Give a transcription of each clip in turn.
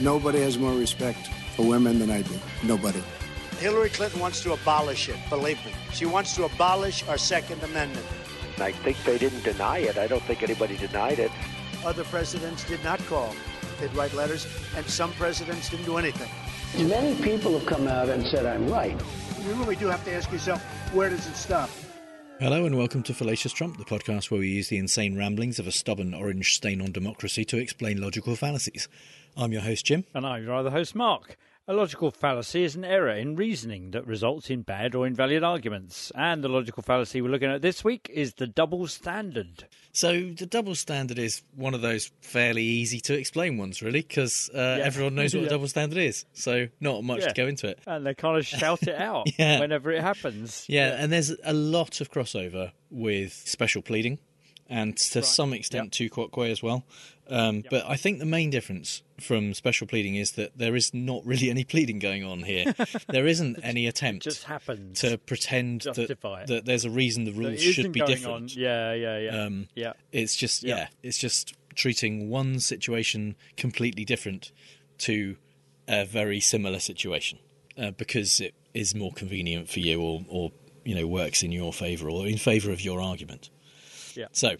Nobody has more respect for women than I do. Nobody. Hillary Clinton wants to abolish it, believe me. She wants to abolish our Second Amendment. I think they didn't deny it. I don't think anybody denied it. Other presidents did not call. They'd write letters, and some presidents didn't do anything. Many people have come out and said I'm right. You really do have to ask yourself, where does it stop? Hello and welcome to Fallacious Trump, the podcast where we use the insane ramblings of a stubborn orange stain on democracy to explain logical fallacies. I'm your host, Jim. And I'm your other host, Mark. A logical fallacy is an error in reasoning that results in bad or invalid arguments. And the logical fallacy we're looking at this week is the double standard. So, the double standard is one of those fairly easy to explain ones, really, because uh, Yeah. everyone knows what Yeah. a double standard is. So, not much Yeah. to go into it. And they kind of shout it out whenever it happens. Yeah, and there's a lot of crossover with special pleading, and to some extent Yep. tu quoque as well. Um, But I think the main difference from special pleading is that there is not really any pleading going on here. there isn't any attempt just happens. to pretend Justify that, that there's a reason the rules should be different. on. Yeah, yeah, yeah. Um, yeah. It's just Yeah. yeah, it's just treating one situation completely different to a very similar situation uh, because it is more convenient for you or, or you know works in your favour or in favour of your argument. Yeah. So,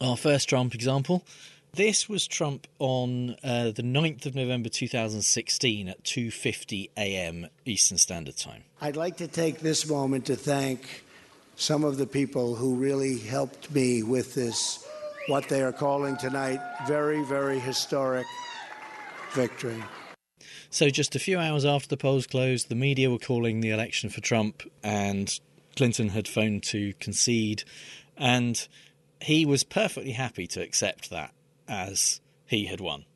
our first Trump example. This was Trump on uh, the 9th of November 2016 at 2:50 a.m. Eastern Standard Time. I'd like to take this moment to thank some of the people who really helped me with this, what they are calling tonight, very, very historic victory. So, just a few hours after the polls closed, the media were calling the election for Trump, and Clinton had phoned to concede, and he was perfectly happy to accept that as he had won.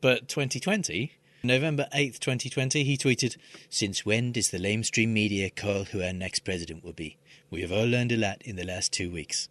But 2020, November 8th, 2020, he tweeted, Since when does the lamestream media call who our next president will be? We have all learned a lot in the last two weeks.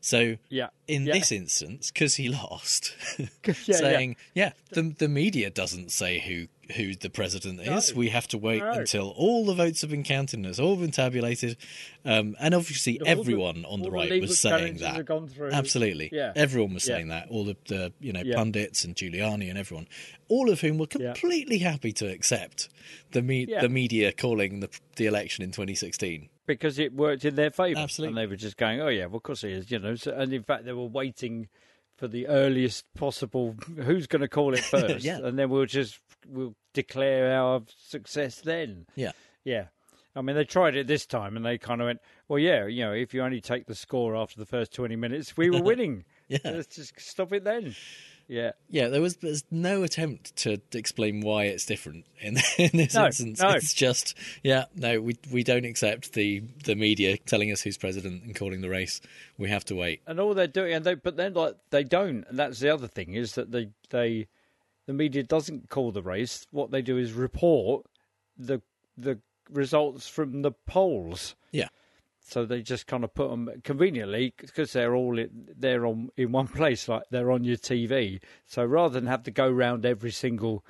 So, Yeah. in Yeah. this instance, because he lost, yeah. saying, yeah, the the media doesn't say who who the president is. No. We have to wait No. until all the votes have been counted and it's all been tabulated. Um, and obviously, the- everyone on the the right legal was saying that. Absolutely, Yeah. everyone was Yeah. saying that. All the, the you know Yeah. pundits and Giuliani and everyone, all of whom were Yeah. completely happy to accept the me- Yeah. the media calling the the election in 2016. because it worked in their favour. Absolutely. And they were just going, oh, yeah, well, of course it is, you know. So, and in fact, they were waiting for the earliest possible, who's going to call it first? Yeah. And then we'll just, we'll declare our success then. Yeah. Yeah. I mean, they tried it this time and they kind of went, well, yeah, you know, if you only take the score after the first 20 minutes, we were winning. Yeah. Let's just stop it then. Yeah. Yeah, there was there's no attempt to explain why it's different in, in this No, instance. no. It's just yeah, no, we we don't accept the the media telling us who's president and calling the race. We have to wait. and all they're doing, and they, but then like they don't, and that's the other thing is that they they the media doesn't call the race. What they do is report the the results from the polls. Yeah. So they just kind of put them conveniently because they're all in, they're on in one place, like they're on your TV. So rather than have to go round every single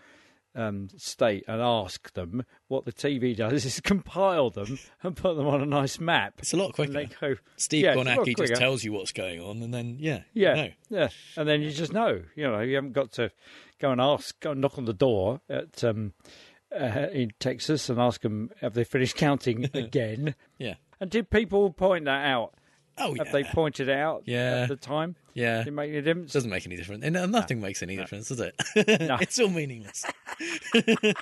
um, state and ask them, what the TV does is compile them and put them on a nice map. It's a lot And they quicker. go, Steve Yeah, it's a lot Kornacki quicker. just tells you what's going on, and then yeah, Yeah, no. yeah, and then you just know. You know, you haven't got to go and ask, go and knock on the door at um, uh, in Texas and ask them have they finished counting again. yeah, And did people point that out? oh yeah, Have they pointed it out Yeah. at the time? yeah. Did it make any difference? doesn't make any difference. And uh, nothing makes any difference, does it? No. it's all meaningless.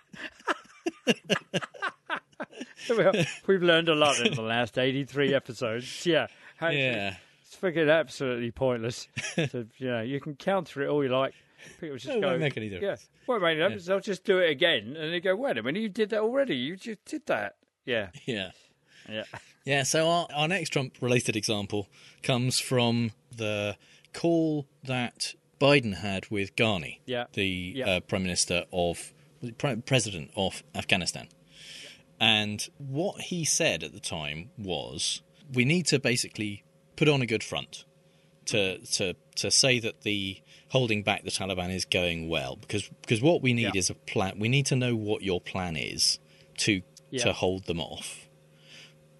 Well, We've learned a lot in the last eighty-three episodes. Yeah, How- Yeah, it's freaking absolutely pointless. so, you know, you can counter it all you like. People just It go, won't make any difference. Yeah, won't make any difference. They'll just do it again, and they go, "Wait a minute, you did that already. You just did that." Yeah, yeah. yeah. Yeah, so our, our next Trump related example comes from the call that Biden had with Ghani, Yeah. the Yeah. Uh, Prime Minister of, was it Pre- President of Afghanistan. And what he said at the time was we need to basically put on a good front to to to say that the holding back the Taliban is going well because because what we need Yeah. is a plan. We need to know what your plan is to Yeah. to hold them off.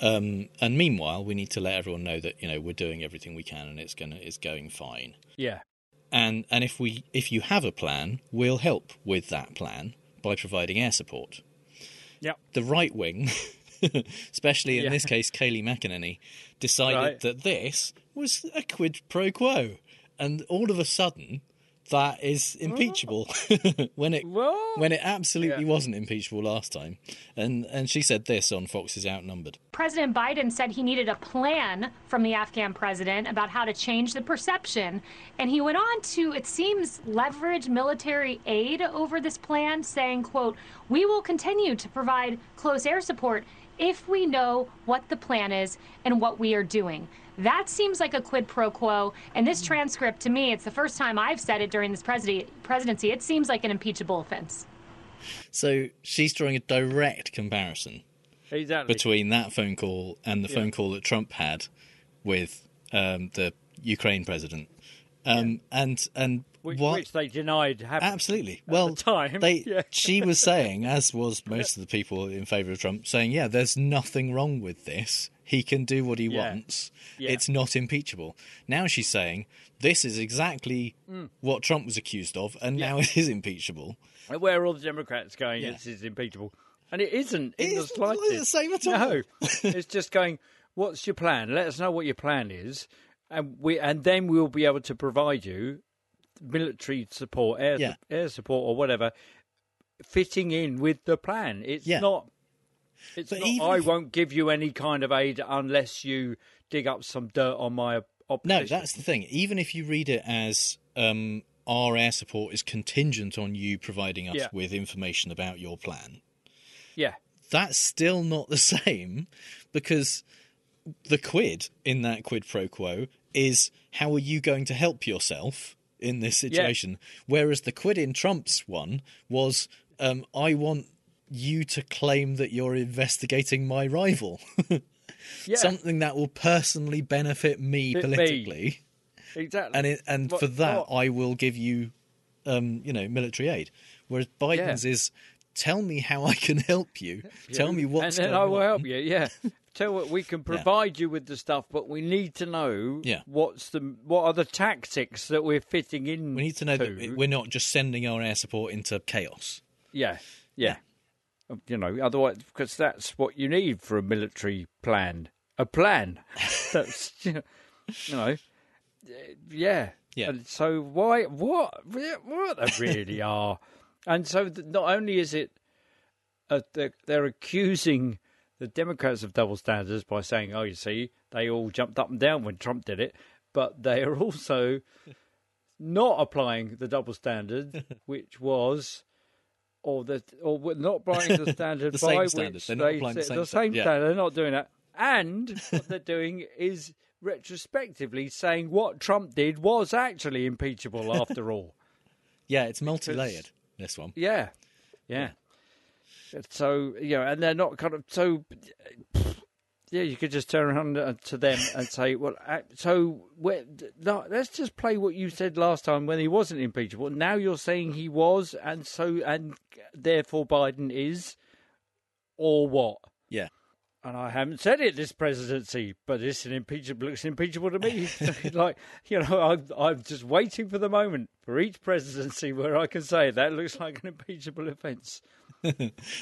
Um, and meanwhile, we need to let everyone know that you know we're doing everything we can and it's gonna it's going fine. Yeah. and and if we if you have a plan, we'll help with that plan by providing air support. Yep. The right wing, especially in Yeah. this case, Kayleigh McEnany, decided Right. that this was a quid pro quo, and all of a sudden, that is impeachable when it What? when it absolutely Yeah. wasn't impeachable last time. And and she said this on Fox's Outnumbered. President Biden said he needed a plan from the Afghan president about how to change the perception. And he went on to, it seems, leverage military aid over this plan, saying, quote, we will continue to provide close air support if we know what the plan is and what we are doing. That seems like a quid pro quo. And this transcript, to me, it's the first time I've said it during this presidi- presidency. It seems like an impeachable offense. So she's drawing a direct comparison Exactly. between that phone call and the phone call that Trump had with um, the Ukraine president. Um, And and which, what which they denied happened. Absolutely. Well, time, they yeah. she was saying, as was most of the people in favour of Trump, saying, "Yeah, there's nothing wrong with this. He can do what he Yeah. wants. Yeah. It's not impeachable." Now she's saying this is exactly Mm. what Trump was accused of, and now it is impeachable. Where are all the Democrats going? Yeah. This is impeachable, and it isn't in the It's not slightest. the same at all. No, it's just going. What's your plan? Let us know what your plan is, and we and then we'll be able to provide you military support, air Yeah. air support, or whatever, fitting in with the plan. It's Yeah. not. It's But not. even I won't give you any kind of aid unless you dig up some dirt on my opposition. No, that's the thing. Even if you read it as um, our air support is contingent on you providing us Yeah. with information about your plan, yeah. that's still not the same because the quid in that quid pro quo is how are you going to help yourself in this situation? Whereas the quid in Trump's one was um, I want you to claim that you're investigating my rival. Yeah. Something that will personally benefit me me. politically. Exactly. And it, and What- for that what- I will give you um, you know, military aid. Whereas Biden's is tell me how I can help you. Tell me what's and then I will on. help you. Yeah, tell what we can provide you with the stuff, but we need to know Yeah. what's the what are the tactics that we're fitting in. We need to know that we're not just sending our air support into chaos. yeah, yeah, You know, otherwise, because that's what you need for a military plan. A plan. that's you know, you know, yeah. Yeah. And so why what what they really are, and so not only is it uh, they're, they're accusing the Democrats of double standards by saying, "Oh, you see, they all jumped up and down when Trump did it," but they are also not applying the double standard, which was. Or the or we're not applying the standard The by which standard. They're not applying the same the same yeah. standard. They're not doing that. And what they're doing is retrospectively saying what Trump did was actually impeachable after all. Yeah, it's multi-layered. This one. Yeah, yeah. So you know, and they're not kind of so. Yeah, you could just turn around uh, to them and say, "Well, uh, so let's just play what you said last time when he wasn't impeachable. Now you're saying he was, and so and therefore Biden is, or what?" Yeah. And I haven't said it this presidency, but it's an impeachable. Looks impeachable to me. like you know, I'm, I'm just waiting for the moment for each presidency where I can say that looks like an impeachable offence.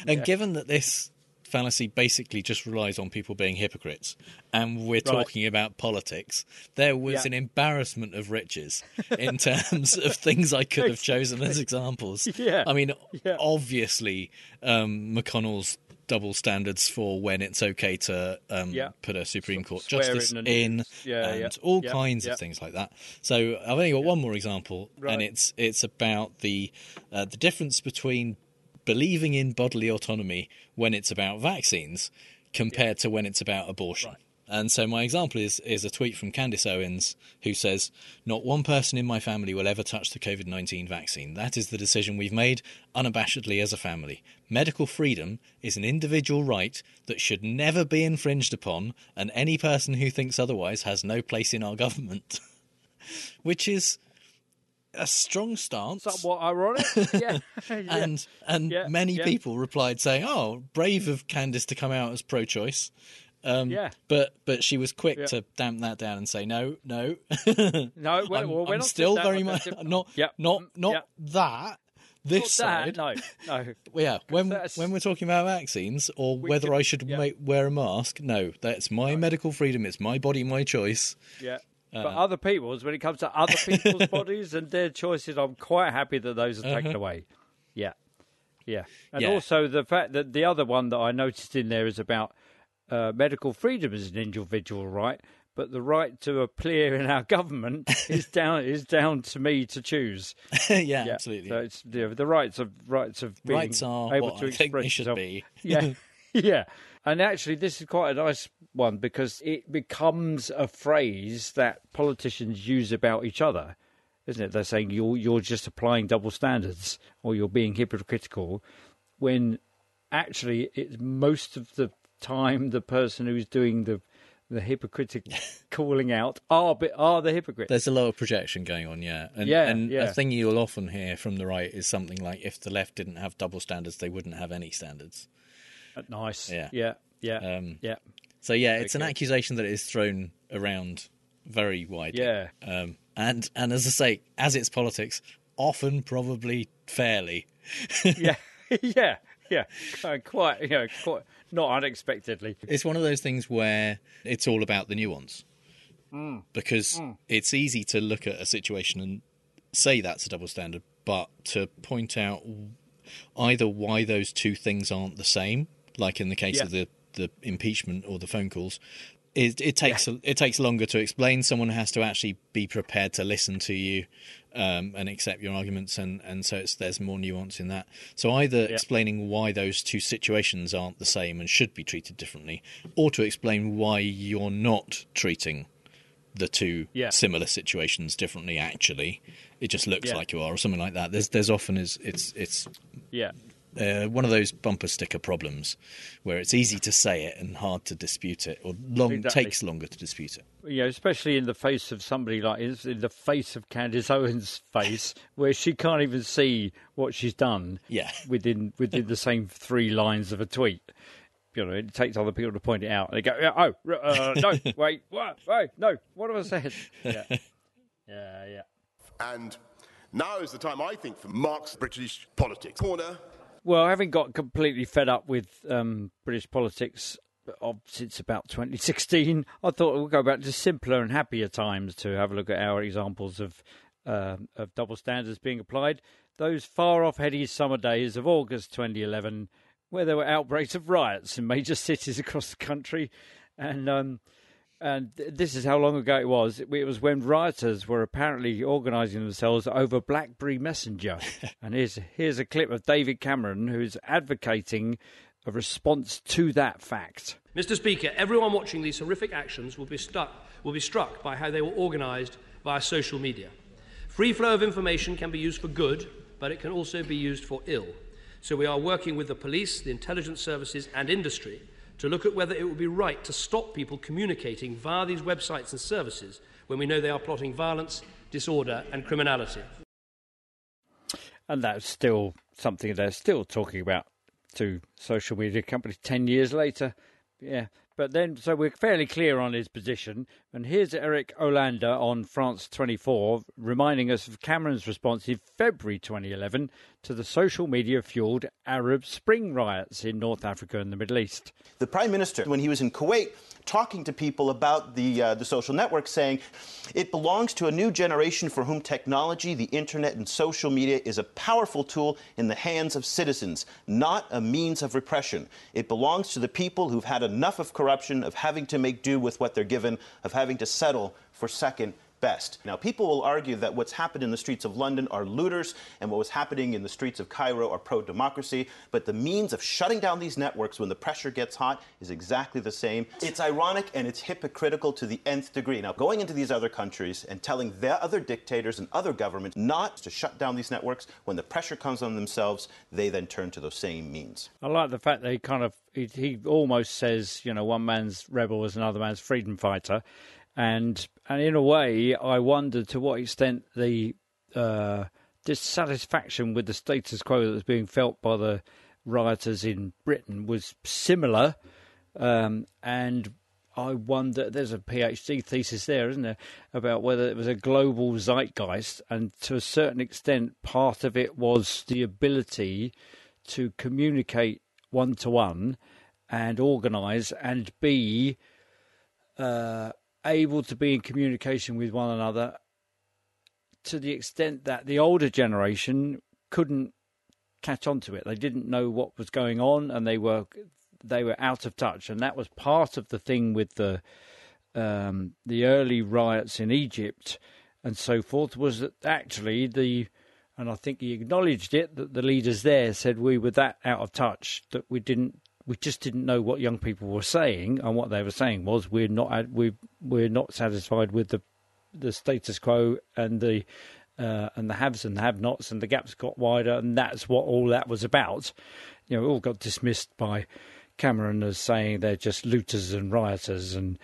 And given that this fallacy basically just relies on people being hypocrites, and we're talking about politics, there was Yeah. an embarrassment of riches in terms of things I could have chosen as examples. Yeah. I mean, Yeah. obviously, um, McConnell's double standards for when it's okay to um, Yeah. put a Supreme Court swear justice in and- in, Yeah, and yeah. all kinds of things like that. So I've only got one more example, Right. and it's it's about the uh, the difference between believing in bodily autonomy when it's about vaccines compared to when it's about abortion. And so my example is is a tweet from Candace Owens who says, "Not one person in my family will ever touch the COVID-19 vaccine. That is the decision we've made unabashedly as a family. Medical freedom is an individual right that should never be infringed upon, and any person who thinks otherwise has no place in our government." Which is a strong stance Somewhat ironic. yeah. and and Yeah, many yeah. people replied saying, "Oh, brave of Candace to come out as pro-choice." Um, Yeah. But but she was quick Yeah. to damp that down and say no, no. No, well, I'm, well, we're I'm still very much not Yep. not Mm, not yep. that. This Not side, no, no. Yeah, when that's- when we're talking about vaccines or whether could- I should yeah. wear a mask, no, that's my medical freedom. It's my body, my choice. Yeah. Uh, but other people's, when it comes to other people's bodies and their choices, I'm quite happy that those are taken away. Yeah. Yeah. And Uh-huh. Yeah. also the fact that the other one that I noticed in there is about uh, medical freedom as an individual right, but the right to appear in our government is down is down to me to choose. yeah, Yeah. absolutely. So it's the rights of rights of being Rights are able what to I think they express should yourself. be. Yeah, yeah. And actually, this is quite a nice one because it becomes a phrase that politicians use about each other, isn't it? They're saying you're you're just applying double standards or you're being hypocritical, when actually it's most of the time the person who's doing the the hypocritic calling out are are the hypocrite. There's a lot of projection going on, yeah. And, Yeah, and yeah. a thing you'll often hear from the right is something like, if the left didn't have double standards, they wouldn't have any standards. Nice. Yeah. Yeah. Yeah. Um, yeah. So, yeah, it's an accusation that is thrown around very widely. Yeah. Um, and, and as I say, as it's politics, often probably fairly. yeah, yeah, yeah. Uh, quite, you know, quite not unexpectedly. It's one of those things where it's all about the nuance. Because it's easy to look at a situation and say that's a double standard, but to point out either why those two things aren't the same, like in the case Yeah. of the, the impeachment or the phone calls, it, it takes it takes longer to explain. Someone has to actually be prepared to listen to you um, and accept your arguments, and and so it's, there's more nuance in that. So either explaining why those two situations aren't the same and should be treated differently, or to explain why you're not treating the two Yeah. similar situations differently. Actually, it just looks Yeah. like you are, or something like that. There's there's often is it's it's Yeah, uh, one of those bumper sticker problems where it's easy to say it and hard to dispute it, or long Exactly. takes longer to dispute it. you know, especially in the face of somebody like in in the face of Candace Owens' face, where she can't even see what she's done. Yeah. within within the same three lines of a tweet. You know, it takes other people to point it out. They go, "Oh, uh, no, wait, what? Wait, no, what have I said?" Yeah, yeah, yeah. And now is the time, I think, for Mark's British politics. Corner. Well, having got completely fed up with um, British politics since about 2016, I thought we'll go back to simpler and happier times to have a look at our examples of um of double standards being applied. Those far off heady summer days of August 2011, where there were outbreaks of riots in major cities across the country, and um, and th- this is how long ago it was. It was when rioters were apparently organising themselves over BlackBerry Messenger. and here's here's a clip of David Cameron who's advocating a response to that fact. Mr. Speaker, everyone watching these horrific actions will be, stuck, will be struck by how they were organised via social media. Free flow of information can be used for good, but it can also be used for ill. So we are working with the police, the intelligence services, and industry to look at whether it would be right to stop people communicating via these websites and services when we know they are plotting violence, disorder, and criminality. And that's still something they're still talking about to social media companies 10 years later. Yeah. But then, so we're fairly clear on his position. And here's Eric Olander on France 24 reminding us of Cameron's response in February 2011 to the social media fueled Arab Spring riots in North Africa and the Middle East. The prime minister, when he was in Kuwait, talking to people about the uh, the social network, saying it belongs to a new generation for whom technology, the internet, and social media is a powerful tool in the hands of citizens, not a means of repression. It belongs to the people who've had enough of corruption, of having to make do with what they're given, of having to settle for second best. Now, people will argue that what's happened in the streets of London are looters and what was happening in the streets of Cairo are pro democracy, but the means of shutting down these networks when the pressure gets hot is exactly the same. It's ironic and it's hypocritical to the nth degree. Now, going into these other countries and telling their other dictators and other governments not to shut down these networks, when the pressure comes on themselves, they then turn to those same means. I like the fact that he kind of he, he almost says, you know, one man's rebel is another man's freedom fighter, and and in a way, I wonder to what extent the uh, dissatisfaction with the status quo that was being felt by the rioters in Britain was similar Um, and I wonder, there's a PhD thesis there, isn't there, about whether it was a global zeitgeist. And to a certain extent, part of it was the ability to communicate one to one and organize and be uh, able to be in communication with one another to the extent that the older generation couldn't catch on to it. They didn't know what was going on, and they were they were out of touch, and that was part of the thing with the um, the early riots in Egypt and so forth. Was that actually the and I think he acknowledged it that the leaders there said we were that out of touch that we didn't we just didn't know what young people were saying, and what they were saying was we're not we we're not satisfied with the the status quo and the uh, and the haves and the have-nots, and the gaps got wider, and that's what all that was about. You know, it all got dismissed by Cameron as saying they're just looters and rioters, and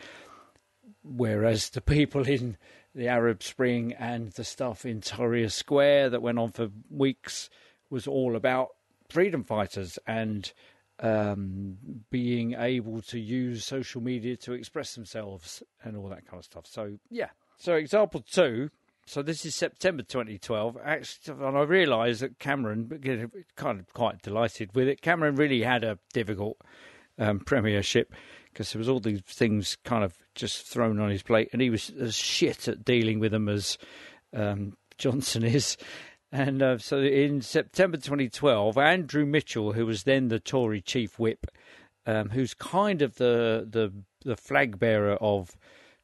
whereas the people in the Arab Spring and the stuff in Tahrir Square that went on for weeks was all about freedom fighters and um, being able to use social media to express themselves and all that kind of stuff. So, yeah. So, example two. So, this is September 2012. Actually, and I realised that Cameron, kind of quite delighted with it, Cameron really had a difficult um, premiership because there was all these things kind of just thrown on his plate, and he was as shit at dealing with them as um, Johnson is. And uh, so in September 2012, Andrew Mitchell, who was then the Tory chief whip, um, who's kind of the, the the flag bearer of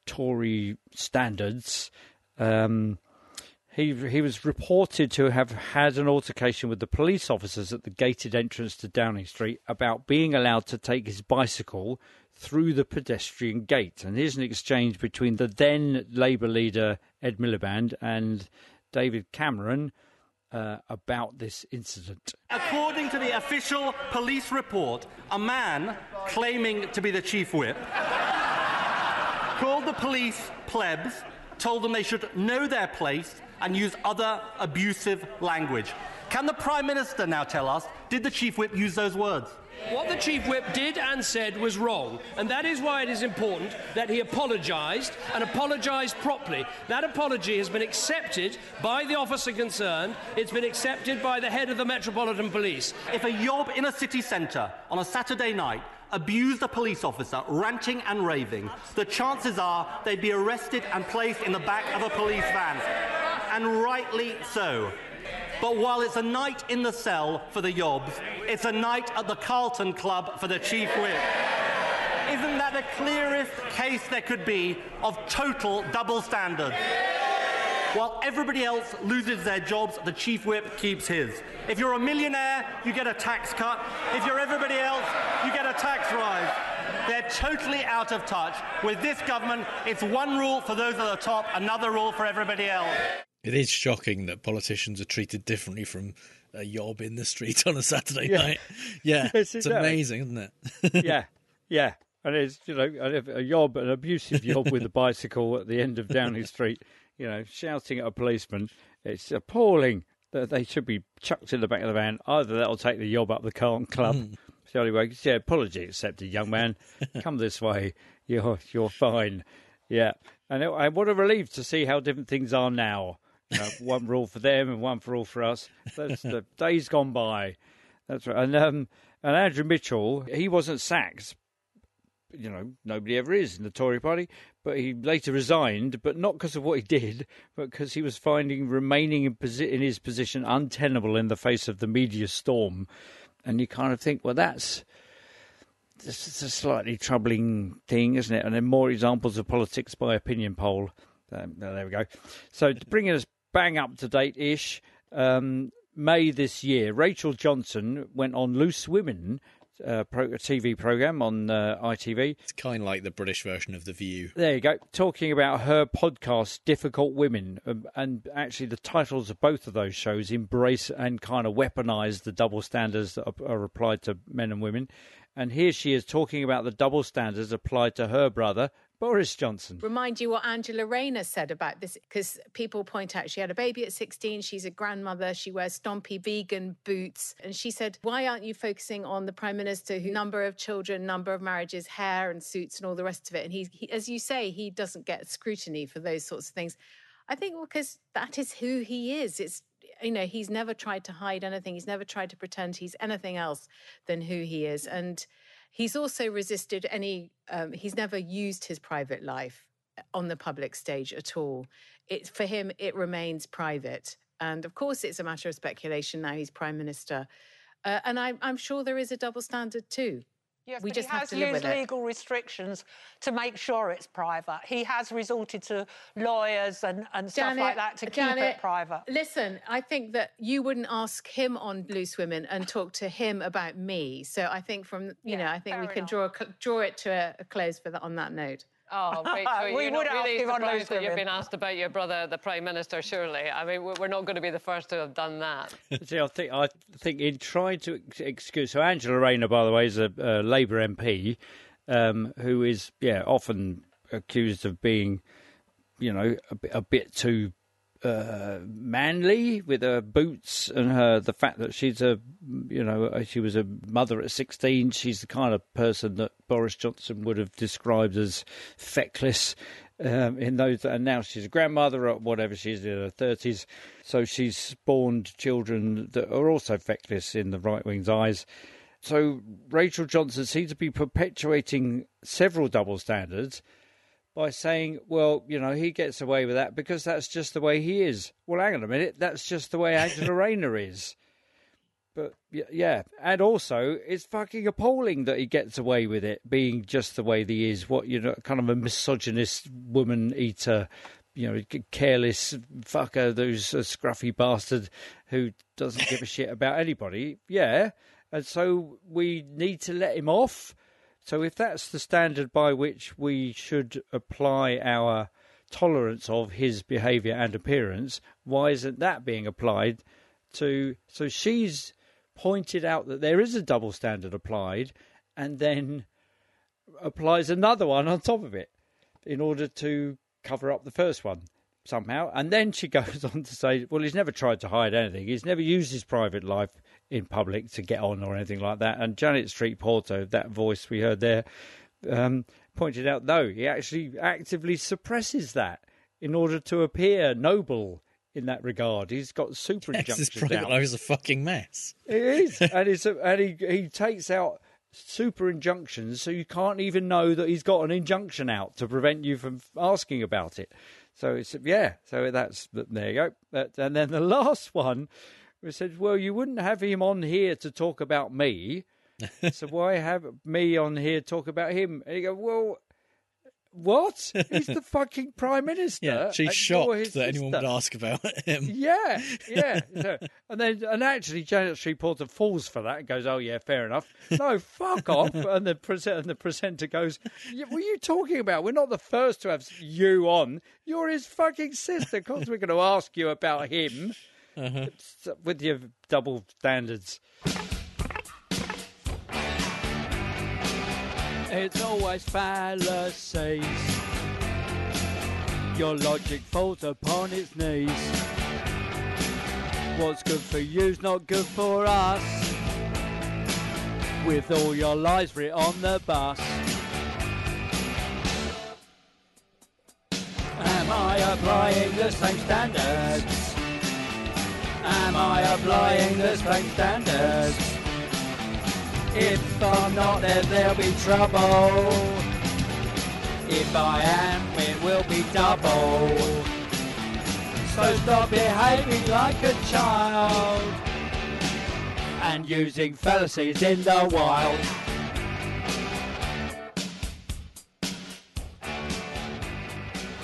Tory standards, um, he he was reported to have had an altercation with the police officers at the gated entrance to Downing Street about being allowed to take his bicycle through the pedestrian gate. And here's an exchange between the then Labour leader Ed Miliband and David Cameron uh, about this incident. According to the official police report, a man claiming to be the chief whip called the police plebs, told them they should know their place and use other abusive language. Can the Prime Minister now tell us, did the chief whip use those words? What the Chief Whip did and said was wrong, and that is why it is important that he apologised and apologised properly. That apology has been accepted by the officer concerned, it's been accepted by the head of the Metropolitan Police. If a yob in a city centre on a Saturday night abused a police officer, ranting and raving, the chances are they'd be arrested and placed in the back of a police van. And rightly so. But while it's a night in the cell for the Yobs, it's a night at the Carlton Club for the Chief Whip. Isn't that the clearest case there could be of total double standards? While everybody else loses their jobs, the chief whip keeps his. If you're a millionaire, you get a tax cut. If you're everybody else, you get a tax rise. They're totally out of touch. With this government, it's one rule for those at the top, another rule for everybody else. It is shocking that politicians are treated differently from a yob in the street on a Saturday Yeah. night. Yeah, Yes, it's exactly. amazing, isn't it? yeah, yeah. And it's, you know, a yob, an abusive yob with a bicycle at the end of Downing Street, you know, shouting at a policeman. It's appalling that they should be chucked in the back of the van. Either that'll take the yob up the Carlton Club. Hmm. It's the only way. Yeah, apology accepted, young man. Come this way. You're, you're fine. Yeah. And it, and what a relief to see how different things are now. Know, one rule for them and one for all for us. That's the days gone by. That's right. And um, and Andrew Mitchell, he wasn't sacked. You know, nobody ever is in the Tory party. But he later resigned, but not because of what he did, but because he was finding remaining in, posi- in his position untenable in the face of the media storm. And you kind of think, well, that's this is a slightly troubling thing, isn't it? And then more examples of politics by opinion poll. Um, there we go. So to bring us bang up to date ish, um, May this year, Rachel Johnson went on Loose Women, uh, pro- a TV program on uh, ITV. It's kind of like the British version of The View. There you go. Talking about her podcast, Difficult Women. Um, and actually, the titles of both of those shows embrace and kind of weaponize the double standards that are, are applied to men and women. And here she is talking about the double standards applied to her brother, Boris Johnson. remind you what Angela Rayner said about this because people point out she had a baby at 16, she's a grandmother, she wears stompy vegan boots. And she said, Why aren't you focusing on the Prime Minister who number of children, number of marriages, hair and suits and all the rest of it? And he, he as you say, he doesn't get scrutiny for those sorts of things. I think because that is who he is. It's you know, he's never tried to hide anything. He's never tried to pretend he's anything else than who he is. And he's also resisted any um, he's never used his private life on the public stage at all. It for him it remains private. And of course it's a matter of speculation. Now he's prime minister. Uh, and I, i'm sure there is a double standard too Yes, we just he have has used it. legal restrictions to make sure it's private. He has resorted to lawyers and, and stuff like that to keep it private. Listen, I think that you wouldn't ask him on Loose Women and talk to him about me. So I think from you know, I think we fair can enough. draw a, draw it to a, a close for that on that note. Oh, wait, so We you're would not ask really him surprised that you've been asked about your brother, the Prime Minister, surely. I mean, we're we're not going to be the first to have done that. See, I think I think in trying to excuse. So Angela Rayner, by the way, is a, a Labour MP um, who is yeah often accused of being, you know, a, a bit too uh, manly with her boots and her the fact that she's a you know she was a mother at 16 she's the kind of person that Boris Johnson would have described as feckless um, in those and now she's a grandmother or whatever she's in her 30s so she's spawned children that are also feckless in the right wing's eyes. So Rachel Johnson seems to be perpetuating several double standards by saying, well, you know, he gets away with that because that's just the way he is. Well, hang on a minute, that's just the way Angela Rayner is. But yeah, and also it's fucking appalling that he gets away with it being just the way he is. What you know, kind of a misogynist woman eater, you know, careless fucker who's a scruffy bastard who doesn't give a shit about anybody. Yeah, and so we need to let him off. So if that's the standard by which we should apply our tolerance of his behaviour and appearance, why isn't that being applied to? So she's pointed out that there is a double standard applied, and then applies another one on top of it in order to cover up the first one somehow. And then she goes on to say, well, he's never tried to hide anything. He's never used his private life in public to get on or anything like that. And Janet Street Porter, that voice we heard there, um, pointed out, no, he actually actively suppresses that in order to appear noble in that regard. He's got super Yes, his injunctions life is a fucking mess. It is, and it's a, and he he takes out super injunctions, so you can't even know that he's got an injunction out to prevent you from asking about it. So it's yeah. So that's there you go. And then the last one, we said, well, you wouldn't have him on here to talk about me, so why have me on here talk about him? And you go, well. What? He's the fucking prime minister. Yeah, she's shocked that his anyone would ask about him. Yeah, yeah. So- and then, and actually, Janet Porter falls for that and goes, "Oh yeah, fair enough." No, fuck off. And the presenter, and the presenter goes, "Yeah, "What are you talking about? We're not the first to have you on. You're his fucking sister. Of course, we're going to ask you about him It's, uh, with your double standards." It's always fallacies. Your logic falls upon its knees. What's good for you's not good for us. With all your lies writ on the bus. Am I applying the same standards? Am I applying the same standards? If I'm not, then there'll be trouble. If I am, it will be double. So stop behaving like a child and using fallacies in the wild.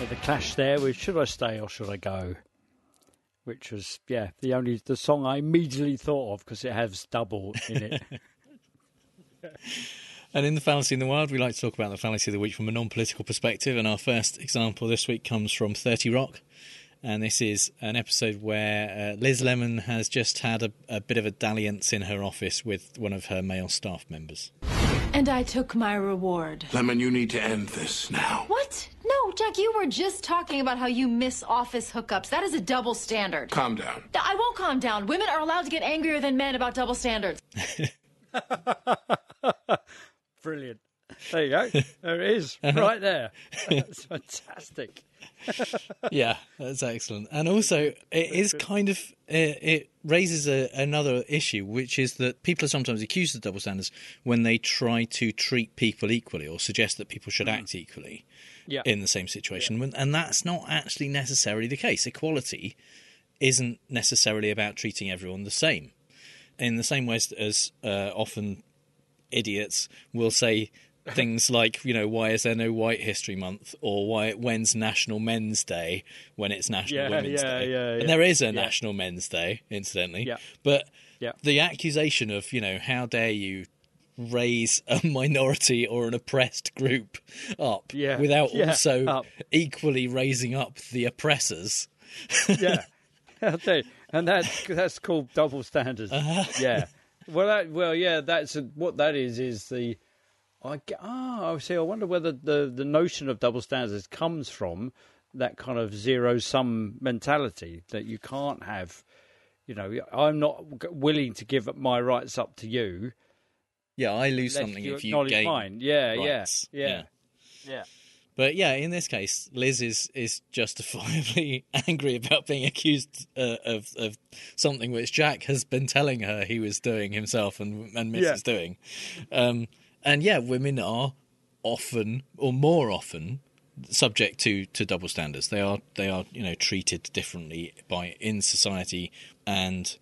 The clash there with "Should I Stay or Should I Go," which was yeah the only the song I immediately thought of because it has double in it. And in the fallacy in the wild, we like to talk about the fallacy of the week from a non-political perspective. And our first example this week comes from Thirty Rock, and this is an episode where uh, Liz Lemon has just had a, a bit of a dalliance in her office with one of her male staff members. And I took my reward. Lemon, you need to end this now. What? Jack, you were just talking about how you miss office hookups. That is a double standard. Calm down. I won't calm down. Women are allowed to get angrier than men about double standards. Brilliant. There you go. There it is, uh-huh. right there. That's fantastic. yeah, that's excellent. And also, it is kind of it, it raises a, another issue, which is that people are sometimes accused of double standards when they try to treat people equally or suggest that people should mm. act equally Yeah. in the same situation, When- and that's not actually necessarily the case. Equality isn't necessarily about treating everyone the same. In the same way as, uh, often idiots will say things like, you know, why is there no White History Month, or why when's National Men's Day when it's National Yeah, Women's yeah, Day, yeah, and yeah. there is a Yeah. National Men's Day, incidentally. Yeah. But Yeah. the accusation of, you know, how dare you raise a minority or an oppressed group up Yeah, without yeah, also up. equally raising up the oppressors. yeah, I'll tell you. and that's that's called double standards. Uh-huh. Yeah. Well, that, well, yeah. That's what that is. Is the I ah, I see. I wonder whether the the notion of double standards comes from that kind of zero sum mentality that you can't have. You know, I'm not willing to give my rights up to you. Yeah, I lose something you if you gain mine. Yeah, yeah, rights. yeah, yeah. But yeah, in this case, Liz is is justifiably angry about being accused uh, of of something which Jack has been telling her he was doing himself and and Mrs. Yeah. doing. Um, and yeah, women are often or more often subject to to double standards. They are they are you know treated differently by in society and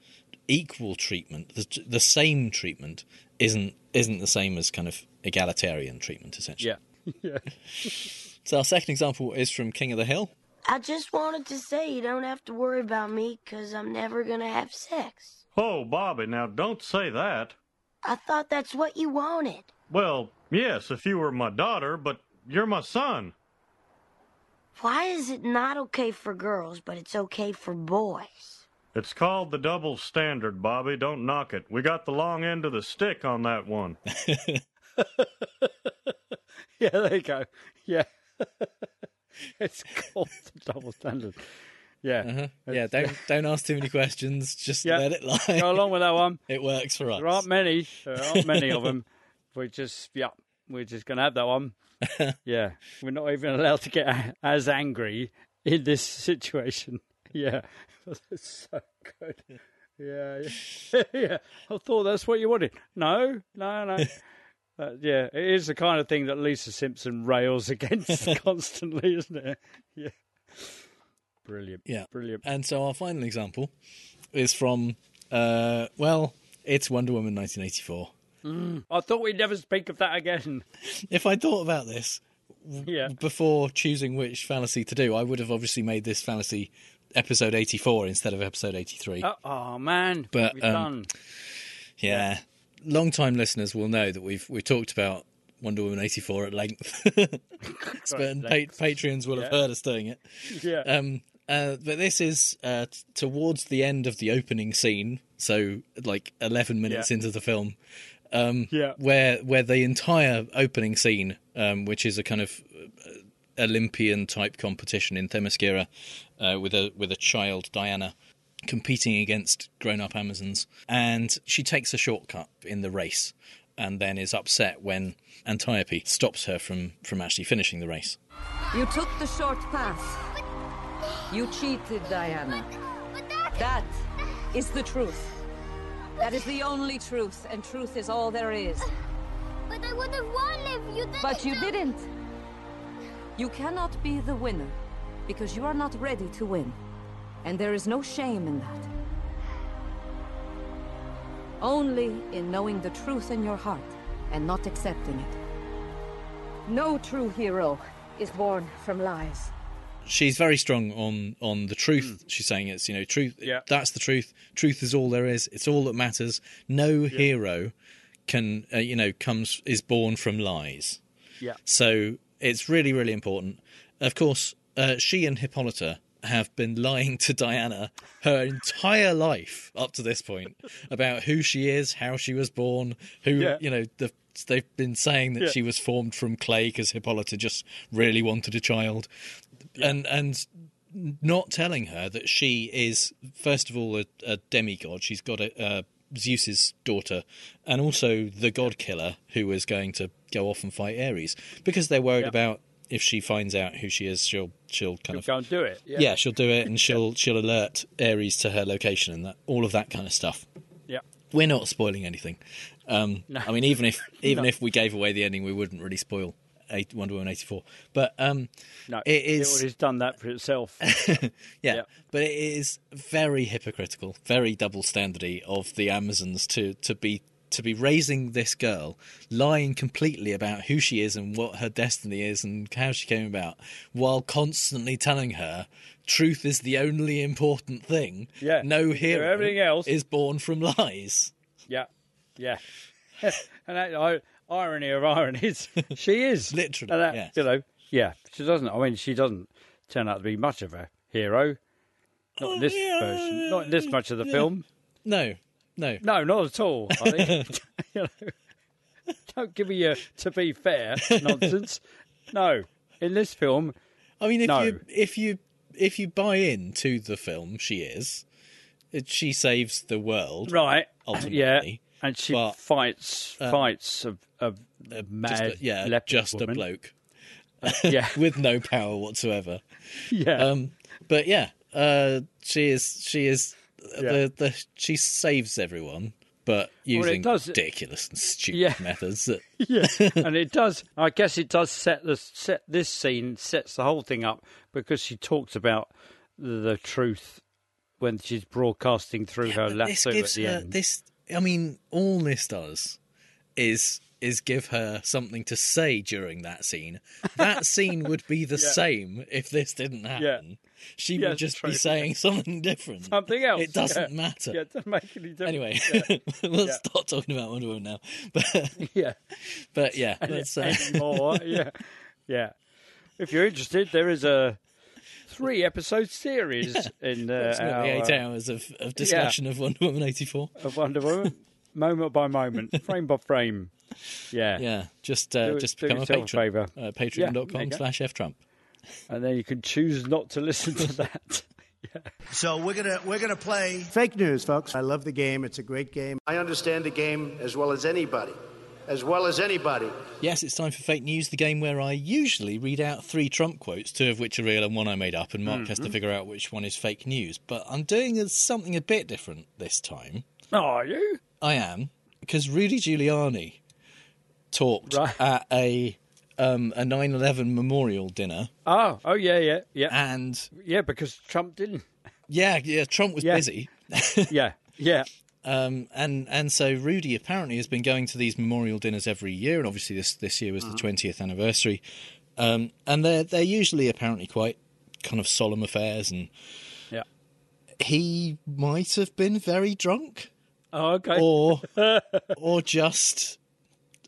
equal treatment. The, the same treatment isn't isn't the same as kind of egalitarian treatment essentially. Yeah. yeah. So our second example is from King of the Hill. I just wanted to say you don't have to worry about me because I'm never going to have sex. Oh, Bobby, now don't say that. I thought that's what you wanted. Well, yes, if you were my daughter, but you're my son. Why is it not okay for girls, but it's okay for boys? It's called the double standard, Bobby. Don't knock it. We got the long end of the stick on that one. Yeah, there you go. Yeah. it's called the double standard. Yeah. Uh-huh. Yeah, don't don't ask too many questions. Just Yeah. let it lie. Go along with that one. It works for us. There aren't many. There aren't many of them. We just, yeah, we're just going to have that one. yeah. We're not even allowed to get as angry in this situation. Yeah. That's so good. Yeah. Yeah. yeah. I thought that's what you wanted. No, no, no. Uh, yeah, it is the kind of thing that Lisa Simpson rails against constantly, isn't it? Yeah. Brilliant. Yeah, brilliant. And so our final example is from uh, well, it's Wonder Woman 1984. Mm, I thought we'd never speak of that again. If I thought about this Yeah. before choosing which fallacy to do, I would have obviously made this fallacy episode 84 instead of episode 83. Oh, oh, man. But, We've um, done. Yeah. Long-time listeners will know that we've we've talked about Wonder Woman 84 at length. and pa- Patreons will have heard us doing it. Yeah. Um, uh, but this is uh, t- towards the end of the opening scene, so like 11 minutes Yeah. into the film. Um, Yeah. where where the entire opening scene, um, which is a kind of uh, Olympian type competition in Themyscira, uh, with a with a child Diana competing against grown up Amazons, and she takes a shortcut in the race, and then is upset when Antiope stops her from from actually finishing the race. You took the short path. You cheated, Diana. That is the truth. That is the only truth, and truth is all there is. But I would have won if you didn't. But you didn't. You cannot be the winner because you are not ready to win. And there is no shame in that. Only in knowing the truth in your heart and not accepting it. No true hero is born from lies. she's very strong on on the truth. She's saying it's you know truth. Yeah. That's the truth. Truth is all there is. It's all that matters. No hero can uh, you know comes is born from lies. Yeah. So it's really really important. Of course, uh, she and Hippolyta have been lying to Diana her entire life up to this point about who she is, how she was born, who Yeah. you know the they've been saying that Yeah. she was formed from clay because Hippolyta just really wanted a child, and and not telling her that she is first of all a, a demigod. She's got a, uh, Zeus's daughter, and also the god killer who is going to go off and fight Ares because they're worried Yeah. about if she finds out who she is, she'll she'll kind She'll of go and do it. yeah. she'll do it, and she'll she'll alert Ares to her location and that all of that kind of stuff. Yeah. We're not spoiling anything. Um, No. I mean, even if even No. if we gave away the ending, we wouldn't really spoil eight, Wonder Woman eighty four. But um, No, it is already done that for itself. yeah, Yeah. but it is very hypocritical, very double standardy of the Amazons to to be to be raising this girl, lying completely about who she is and what her destiny is and how she came about, while constantly telling her truth is the only important thing. Yeah. no hero Everything else- is born from lies. Yeah, yeah. and that, I, irony of ironies, she is literally. That, yes. You know, yeah. She doesn't. I mean, she doesn't turn out to be much of a hero. Not in this version. Not in this much of the film. No, no, No, not at all. You know, don't give me your to be fair nonsense. No, in this film, I mean, if no. you if you if you buy into the film, she is. She saves the world, right? Ultimately, Yeah, and she But, fights um, fights a, a, a just mad, a, yeah, just woman. a bloke. yeah. with no power whatsoever. Yeah. Um, but yeah, uh, she is. She is. Yeah. The, the she saves everyone, but using does- ridiculous and stupid Yeah. methods. That yeah, and it does. I guess it does set the set. This scene sets the whole thing up because she talks about the, truth when she's broadcasting through her this lasso at gives the her end. this. I mean, all this does is is give her something to say during that scene. That scene would be the Yeah. same if this didn't happen. Yeah. She Yeah, would just be saying something different. Something else. It doesn't matter. Yeah, it doesn't make any difference. Anyway, we'll stop talking about Wonder Woman now. But yeah, but yeah, let's, uh, anymore. yeah, yeah. If you're interested, there is a three episode series in uh, our, eight hours of, of discussion of Wonder Woman eighty four. of Wonder Woman, moment by moment, frame by frame. Yeah, Yeah, just uh, Do- just do become a yourself a patron. favour. Uh, Yeah, Patreon.com you go. slash F Trump. and then you can choose not to listen to that. So we're gonna we're gonna play fake news, folks. I love the game. It's a great game. I understand the game as well as anybody. As well as anybody. Yes, it's time for fake news, the game where I usually read out three Trump quotes, two of which are real and one I made up, and Mark has to Mhm. figure out which one is fake news. But I'm doing something a bit different this time. Are you? I am because Rudy Giuliani talked at a um, a 9/11 memorial dinner. Oh, oh yeah, yeah, yeah, and yeah, because Trump didn't. Yeah, yeah, Trump was Yeah. busy. yeah, yeah. Um, and and so Rudy apparently has been going to these memorial dinners every year, and obviously this this year was the twentieth anniversary. Um, and they're they're usually apparently quite kind of solemn affairs, and Yeah. he might have been very drunk, Oh, okay. or or just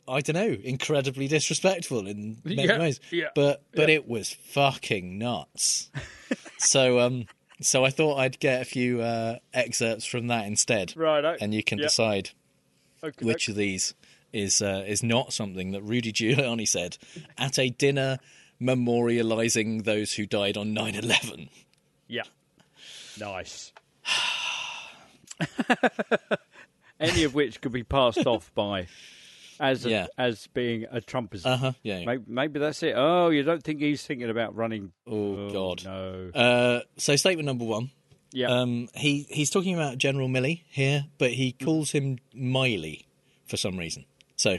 I don't know, incredibly disrespectful in many Yeah, ways. yeah, but but yeah. it was fucking nuts. so um. So I thought I'd get a few uh, excerpts from that instead, Righto. and you can Yeah. decide Okay, which of these is uh, is not something that Rudy Giuliani said at a dinner memorializing those who died on 9/11. Yeah. Nice. Any of which could be passed off by as a, Yeah. as being a Trumpism. Uh-huh, yeah, yeah. Maybe, maybe that's it. Oh, you don't think he's thinking about running? Oh, God, no. Uh, so statement number one. Yeah. Um, he he's talking about General Milley here, but he Mm. calls him Miley for some reason. So,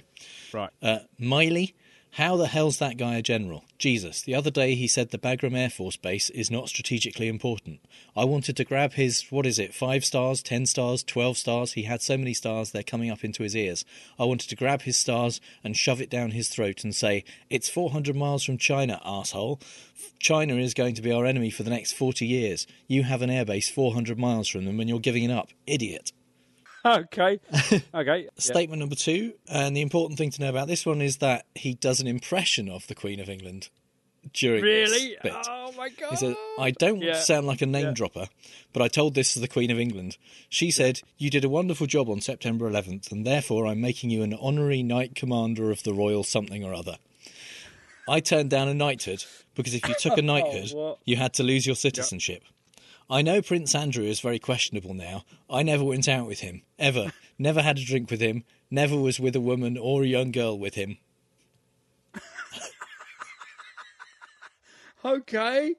right, uh, Miley. How the hell's that guy a general? Jesus, the other day he said the Bagram Air Force Base is not strategically important. I wanted to grab his, what is it, five stars, ten stars, twelve stars? He had so many stars, they're coming up into his ears. I wanted to grab his stars and shove it down his throat and say, It's 400 miles from China, asshole. China is going to be our enemy for the next 40 years. You have an airbase 400 miles from them and you're giving it up. Idiot. okay. Okay. Statement number two, and the important thing to know about this one is that he does an impression of the Queen of England. during Really? this bit. Oh my god! He said, I don't want Yeah. to sound like a name Yeah. dropper, but I told this to the Queen of England. She said, You did a wonderful job on September 11th, and therefore I'm making you an honorary Knight Commander of the Royal something or other. I turned down a knighthood because if you took a oh, knighthood, what? you had to lose your citizenship. I know Prince Andrew is very questionable now. I never went out with him, ever. never had a drink with him, never was with a woman or a young girl with him. Okay.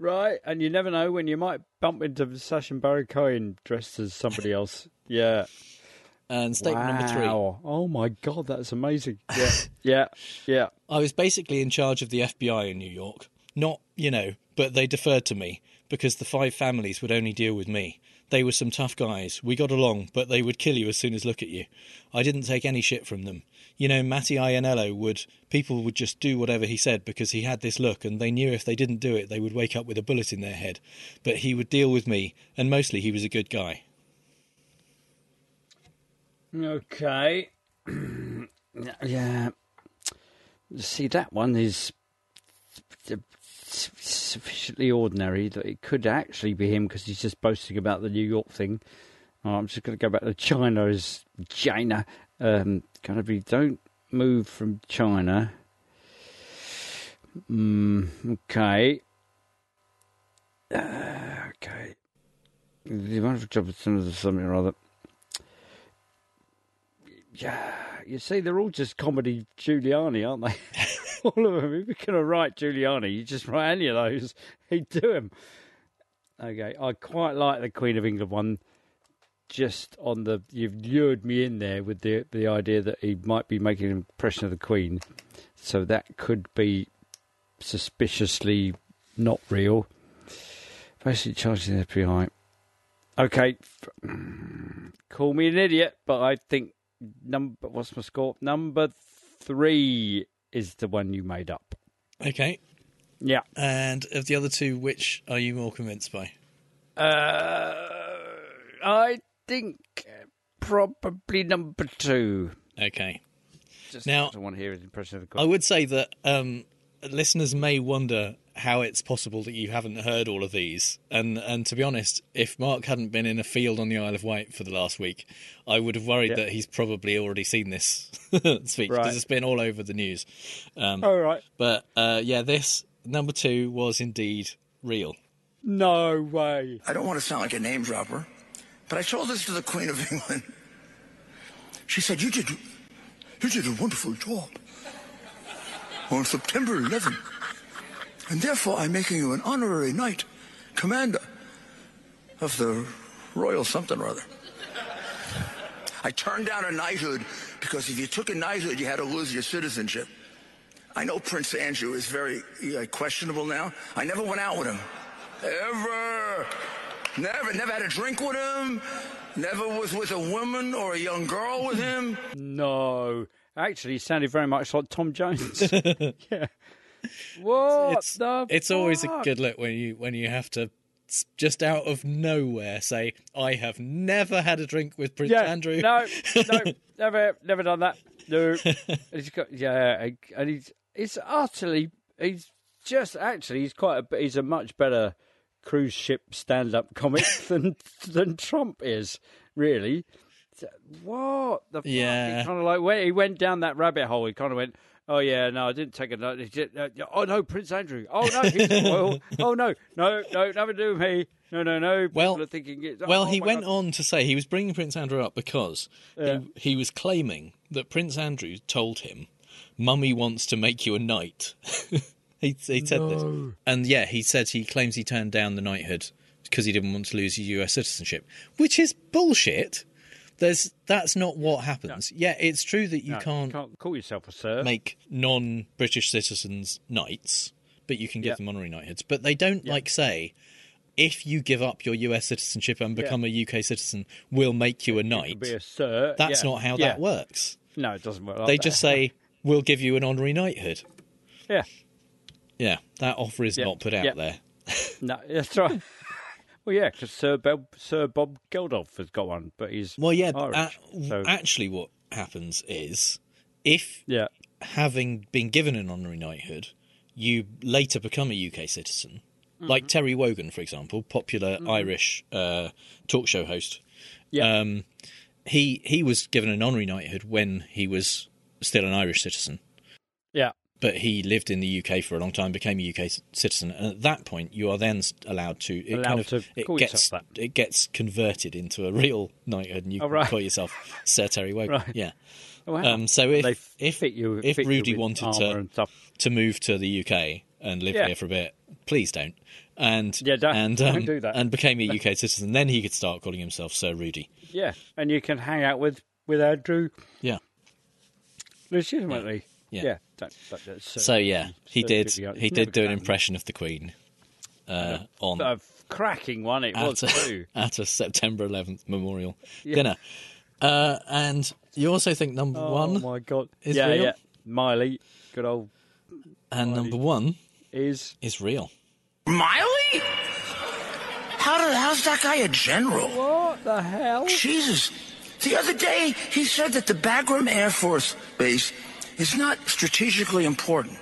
Right, and you never know when you might bump into Sacha Baron Cohen dressed as somebody else. Yeah. And statement number three. Oh my god, that's amazing. Yeah, yeah, yeah. I was basically in charge of the FBI in New York. Not, you know, but they deferred to me because the five families would only deal with me. They were some tough guys. We got along, but they would kill you as soon as look at you. I didn't take any shit from them. You know, Matty Ianniello would people would just do whatever he said because he had this look and they knew if they didn't do it they would wake up with a bullet in their head. But he would deal with me and mostly he was a good guy. Okay. yeah. See, that one is sufficiently ordinary that it could actually be him because he's just boasting about the New York thing. Oh, I'm just going to go back to China as China. Um, going to be don't move from China. Mm, okay. Uh, okay. The wonderful job of something or other. Yeah, you see, they're all just comedy Giuliani, aren't they? all of them. If you're going to write Giuliani, you just write any of those. He'd do them. Okay, I quite like the Queen of England one. Just on the, you've lured me in there with the the idea that he might be making an impression of the Queen, so that could be suspiciously not real. Basically, charging the FBI. Okay, call me an idiot, but I think number what's my score? Number three is the one you made up. Okay. Yeah. And of the other two, which are you more convinced by? Uh, I think probably number two. Okay. Just Now- I want to hear his impression of the I would say that um, listeners may wonder how it's possible that you haven't heard all of these. And and to be honest, if Mark hadn't been in a field on the Isle of Wight for the last week, I would have worried Yeah. that he's probably already seen this speech because Right. it's been all over the news. Um, All right. But uh, yeah, this number two was indeed real. No way. I don't want to sound like a name dropper, but I told this to the Queen of England. She said, "You did, you did a wonderful job on September 11th, and therefore I'm making you an honorary knight, commander of the Royal something or other." I turned down a knighthood because if you took a knighthood, you had to lose your citizenship. I know Prince Andrew is very uh, questionable now. I never went out with him. Ever. Never, never had a drink with him. Never was with a woman or a young girl with him. No, actually, he sounded very much like Tom Jones. yeah. What it's it's always a good look when you when you have to just out of nowhere say I have never had a drink with Prince yeah, Andrew. No, no, never, never done that. No, And he's got yeah, and he's he's utterly he's just actually he's quite a he's a much better cruise ship stand up comic than than Trump is really. What the fuck? Yeah. He kind of like he went down that rabbit hole. He kind of went. Oh yeah, no, I didn't take a note. He did- uh, Oh no, Prince Andrew. Oh no, he's royal. Oh no, no, no, nothing to do with me. No, no, no. Well- People are thinking. It's, Well, oh, he went God. on to say he was bringing Prince Andrew up because Yeah. he, he was claiming that Prince Andrew told him, "Mummy wants to make you a knight." he, he said this, and yeah, he said he claims he turned down the knighthood because he didn't want to lose his U.S. citizenship, which is bullshit. There's that's not what happens. Yeah, it's true that you No, can't, can't call yourself a sir. make non-British citizens knights, but you can give Yeah. them honorary knighthoods. But they don't like say if you give up your US citizenship and Yeah. become a UK citizen, we'll make you a knight. be a sir. That's yeah, not how yeah. that works. No, it doesn't work. Like they that. just say we'll give you an honorary knighthood. yeah. Yeah, that offer is Yeah, not put out yeah. there. No, that's right. well, yeah, because Sir Bob, Sir Bob Geldof has got one, but he's Well, yeah. Irish. a- so, Actually, what happens is if yeah, having been given an honorary knighthood, you later become a UK citizen, Mm-hmm. like Terry Wogan, for example, popular Irish uh, talk show host. Yeah. Um, he he was given an honorary knighthood when he was still an Irish citizen, Yeah. But he lived in the UK for a long time, became a UK citizen, and at that point, you are then allowed to it Allowed kind of, to it call gets it gets converted into a real knighthood, and you Oh, can right. call yourself Sir Terry Wogan. Right. Yeah. Oh, wow. Um, so if if you- if Rudy wanted to to move to the UK and live Yeah. here for a bit, please don't. And Yeah, don't- and don't um, do that. and became a UK citizen. Then he could start calling himself Sir Rudy. Yeah, and you can hang out with with Andrew Yeah. legitimately. Yeah. Yeah. Don't- but that's, uh, So yeah, he so did. He did do an impression of the Queen uh, on. A cracking one it was at, too. a, at a September 11th memorial Yeah. dinner. Uh, and you also think number Oh one my god! is yeah, real, yeah. Miley, good old and number one is is real. Miley? How the how's that guy a general? What the hell? Jesus. The other day, he said that the Bagram Air Force Base is not strategically important.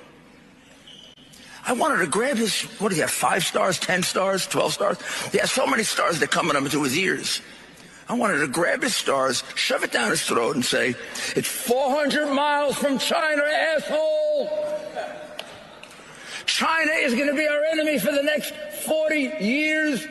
I wanted to grab his, what do you have, five stars, ten stars, twelve stars? He has so many stars that coming up into his ears. I wanted to grab his stars, shove it down his throat, and say, It's 400 miles from China, asshole! China is going to be our enemy for the next 40 years.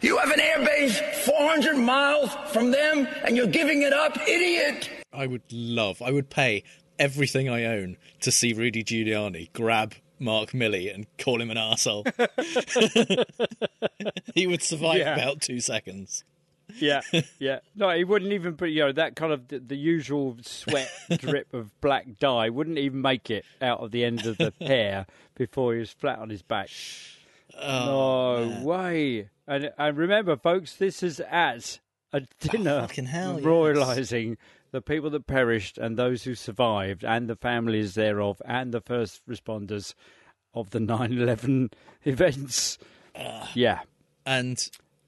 You have an air base 400 miles from them, and you're giving it up, idiot! I would love. I would pay everything I own to see Rudy Giuliani grab Mark Milley and call him an arsehole. he would survive Yeah. about two seconds. Yeah, yeah. No, he wouldn't even put, you know, that kind of the, the usual sweat drip of black dye wouldn't even make it out of the end of the hair before he was flat on his back. Oh, no way. And and remember, folks, this is at a dinner fucking hell, yes. The people that perished and those who survived and the families thereof and the first responders of the 9-11 events. yeah. And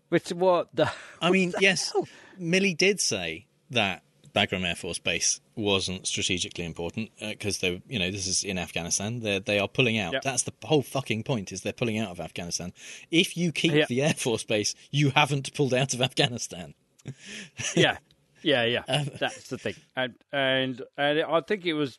Which what the I mean, yes, Milley did say that Bagram Air Force Base wasn't strategically important uh, because they, you know, this is in Afghanistan. They they are pulling out. Yep. That's the whole fucking point. Is they're pulling out of Afghanistan. If you keep Yep. the Air Force Base, you haven't pulled out of Afghanistan. yeah, yeah, yeah. Um, That's the thing, and and and I think it was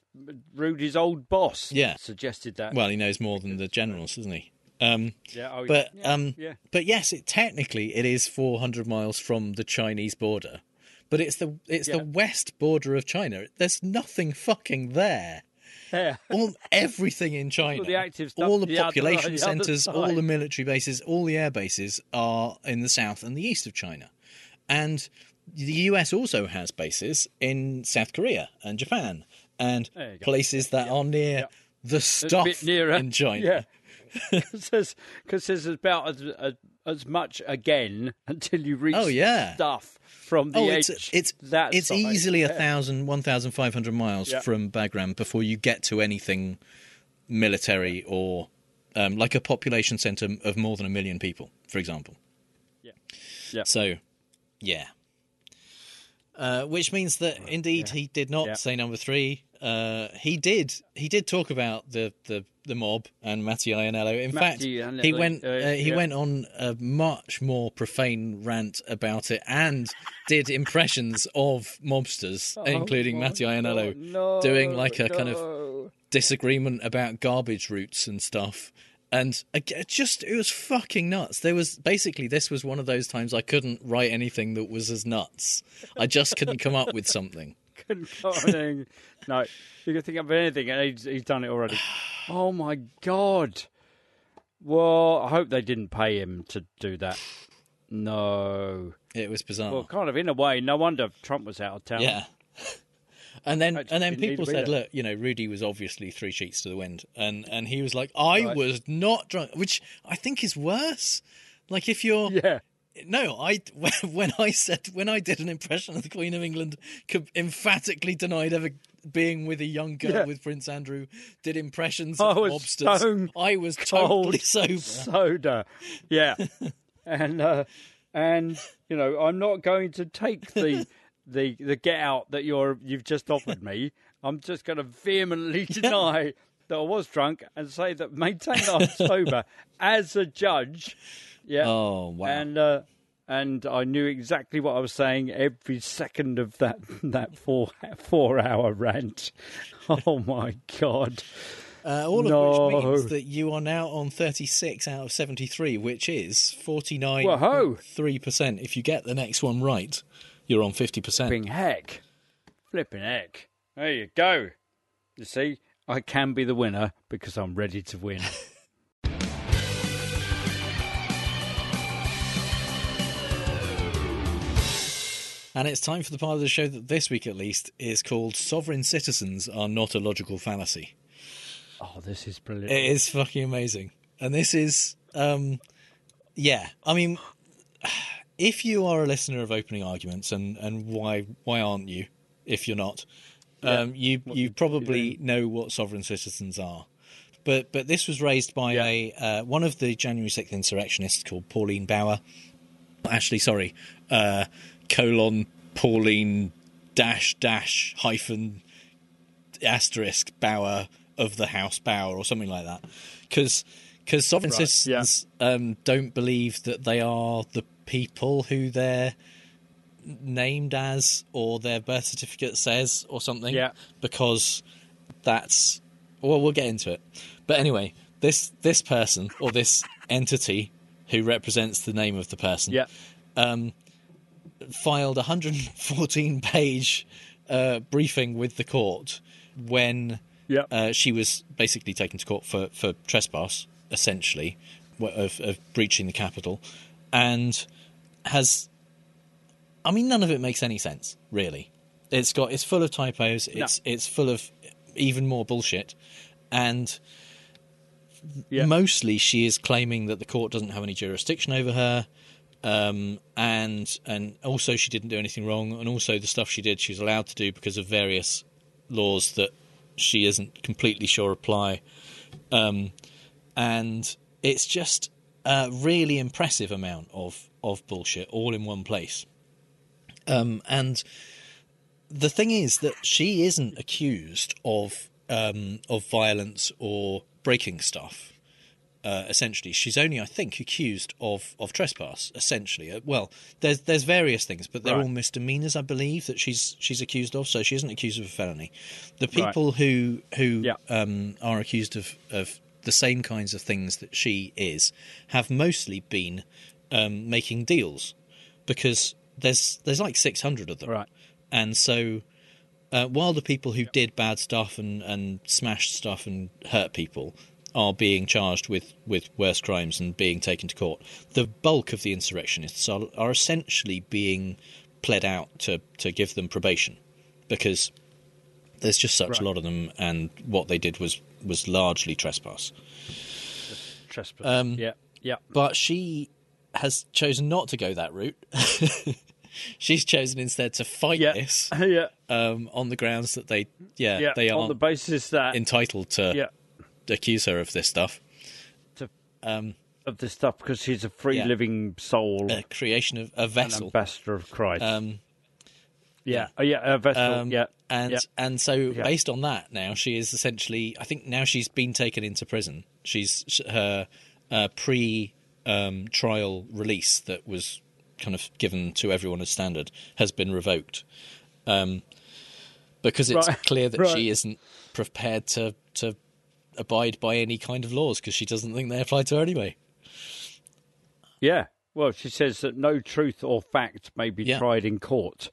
Rudy's old boss. Yeah. suggested that. Well, he knows more than the generals, doesn't he? Um, Yeah, oh, but yeah, um, yeah. but yes, it technically it is 400 miles from the Chinese border, but it's the it's Yeah. the west border of China. There's nothing fucking there. yeah, all everything in China, all the active stuff, all the the other- population the other centres, all the military bases, all the air bases are in the south and the east of China, and the US also has bases in South Korea and Japan and There you go. places that are near the stuff in China. Yeah, because there's, there's about as, as, as much again until you reach Oh, yeah. stuff from the Oh, edge. it's it's that it's side. easily a Yeah. thousand, one thousand five hundred miles Yeah. from Bagram before you get to anything military or um, like a population centre of more than a million people, for example. Yeah. Yeah. So, yeah. Uh, which means that indeed he did not Yeah. say number three. Uh, he did. He did talk about the, the, the mob and Matty Ianniello. In fact, he went. Uh, he yeah. went on a much more profane rant about it and did impressions of mobsters, Oh including my Matty Ianniello, no, doing like a kind of disagreement about garbage routes and stuff. And it just it was fucking nuts. There was basically this was one of those times I couldn't write anything that was as nuts. I just couldn't come up with something. couldn't come up with anything. No, you can think of anything, and he's, he's done it already. Oh my god! Well, I hope they didn't pay him to do that. No, It was bizarre. well, kind of in a way. No wonder Trump was out of town. Yeah. And then Actually, and then people said, there. look, you know, Rudy was obviously three sheets to the wind, and and he was like, I Right. was not drunk, which I think is worse. Like if you're yeah. No, I when, I said when I did an impression of the Queen of England, emphatically denied ever being with a young girl Yeah. with Prince Andrew. Did impressions I of was mobsters. stone I was totally sober. soda. Yeah, and uh, and you know, I'm not going to take the the the get out that you're you've just offered me. I'm just going to vehemently deny that I was drunk and say that maintain that I'm sober as a judge. Yeah. Oh wow. And uh, and I knew exactly what I was saying every second of that that four four hour rant. Oh my god. Uh, all No. of which means that you are now on 36 out of 73, which is 49.3%. If you get the next one right, you're on 50%. Flipping heck. Flipping heck. There you go. You see, I can be the winner because I'm ready to win. And it's time for the part of the show that this week at least is called Sovereign Citizens Are Not a Logical Fallacy. oh, this is brilliant. It is fucking amazing. And this is, um, yeah, I mean, if you are a listener of opening arguments, and, and why why aren't you? If you're not, um, you you probably know what sovereign citizens are. But but this was raised by a uh, one of the January sixth insurrectionists called Pauline Bauer. Actually, sorry, uh, colon Pauline dash dash hyphen asterisk Bauer of the House Bauer or something like that, because because sovereign Right, citizens um, don't believe that they are the people who they're named as or their birth certificate says or something. Yeah. because that's well, we'll get into it. But anyway, this this person or this entity who represents the name of the person, Yeah. um, filed a 114 page uh, briefing with the court when uh, she was basically taken to court for, for trespass, essentially, of, of breaching the Capitol, and has. I mean, none of it makes any sense, really. It's got it's full of typos. It's it's full of even more bullshit, and mostly she is claiming that the court doesn't have any jurisdiction over her um, and and also she didn't do anything wrong, and also the stuff she did she was allowed to do because of various laws that she isn't completely sure apply, um, and it's just a really impressive amount of of bullshit all in one place, um, and the thing is that she isn't accused of um, of violence or breaking stuff uh, essentially. She's only, I think, accused of, of trespass. Essentially, uh, well, there's there's various things, but they're Right. all misdemeanors, I believe, that she's she's accused of. So she isn't accused of a felony. The Right. people who who um, are accused of of the same kinds of things that she is have mostly been um, making deals because there's there's like 600 of them, Right. and so. Uh, while the people who did bad stuff and, and smashed stuff and hurt people are being charged with, with worse crimes and being taken to court, the bulk of the insurrectionists are, are essentially being pled out to, to give them probation because there's just such Right. a lot of them, and what they did was, was largely trespass. Trespass. Um, yeah. Yeah. But she has chosen not to go that route. She's chosen instead to fight this yeah. um, on the grounds that they, yeah, Yeah, they on the basis that entitled to Yeah. accuse her of this stuff. To- um, of this stuff because she's a free Yeah. living soul, a creation of a vessel. ambassador of Christ. Um, yeah, oh, yeah, a vessel. Um, yeah, and yeah. and so Yeah. based on that, now she is essentially. I think now she's been taken into prison. She's her uh, pre um, trial release that was kind of given to everyone as standard has been revoked um, because it's Right, clear that right. she isn't prepared to to abide by any kind of laws because she doesn't think they apply to her anyway. Yeah. Well, she says that no truth or fact may be Yeah. tried in court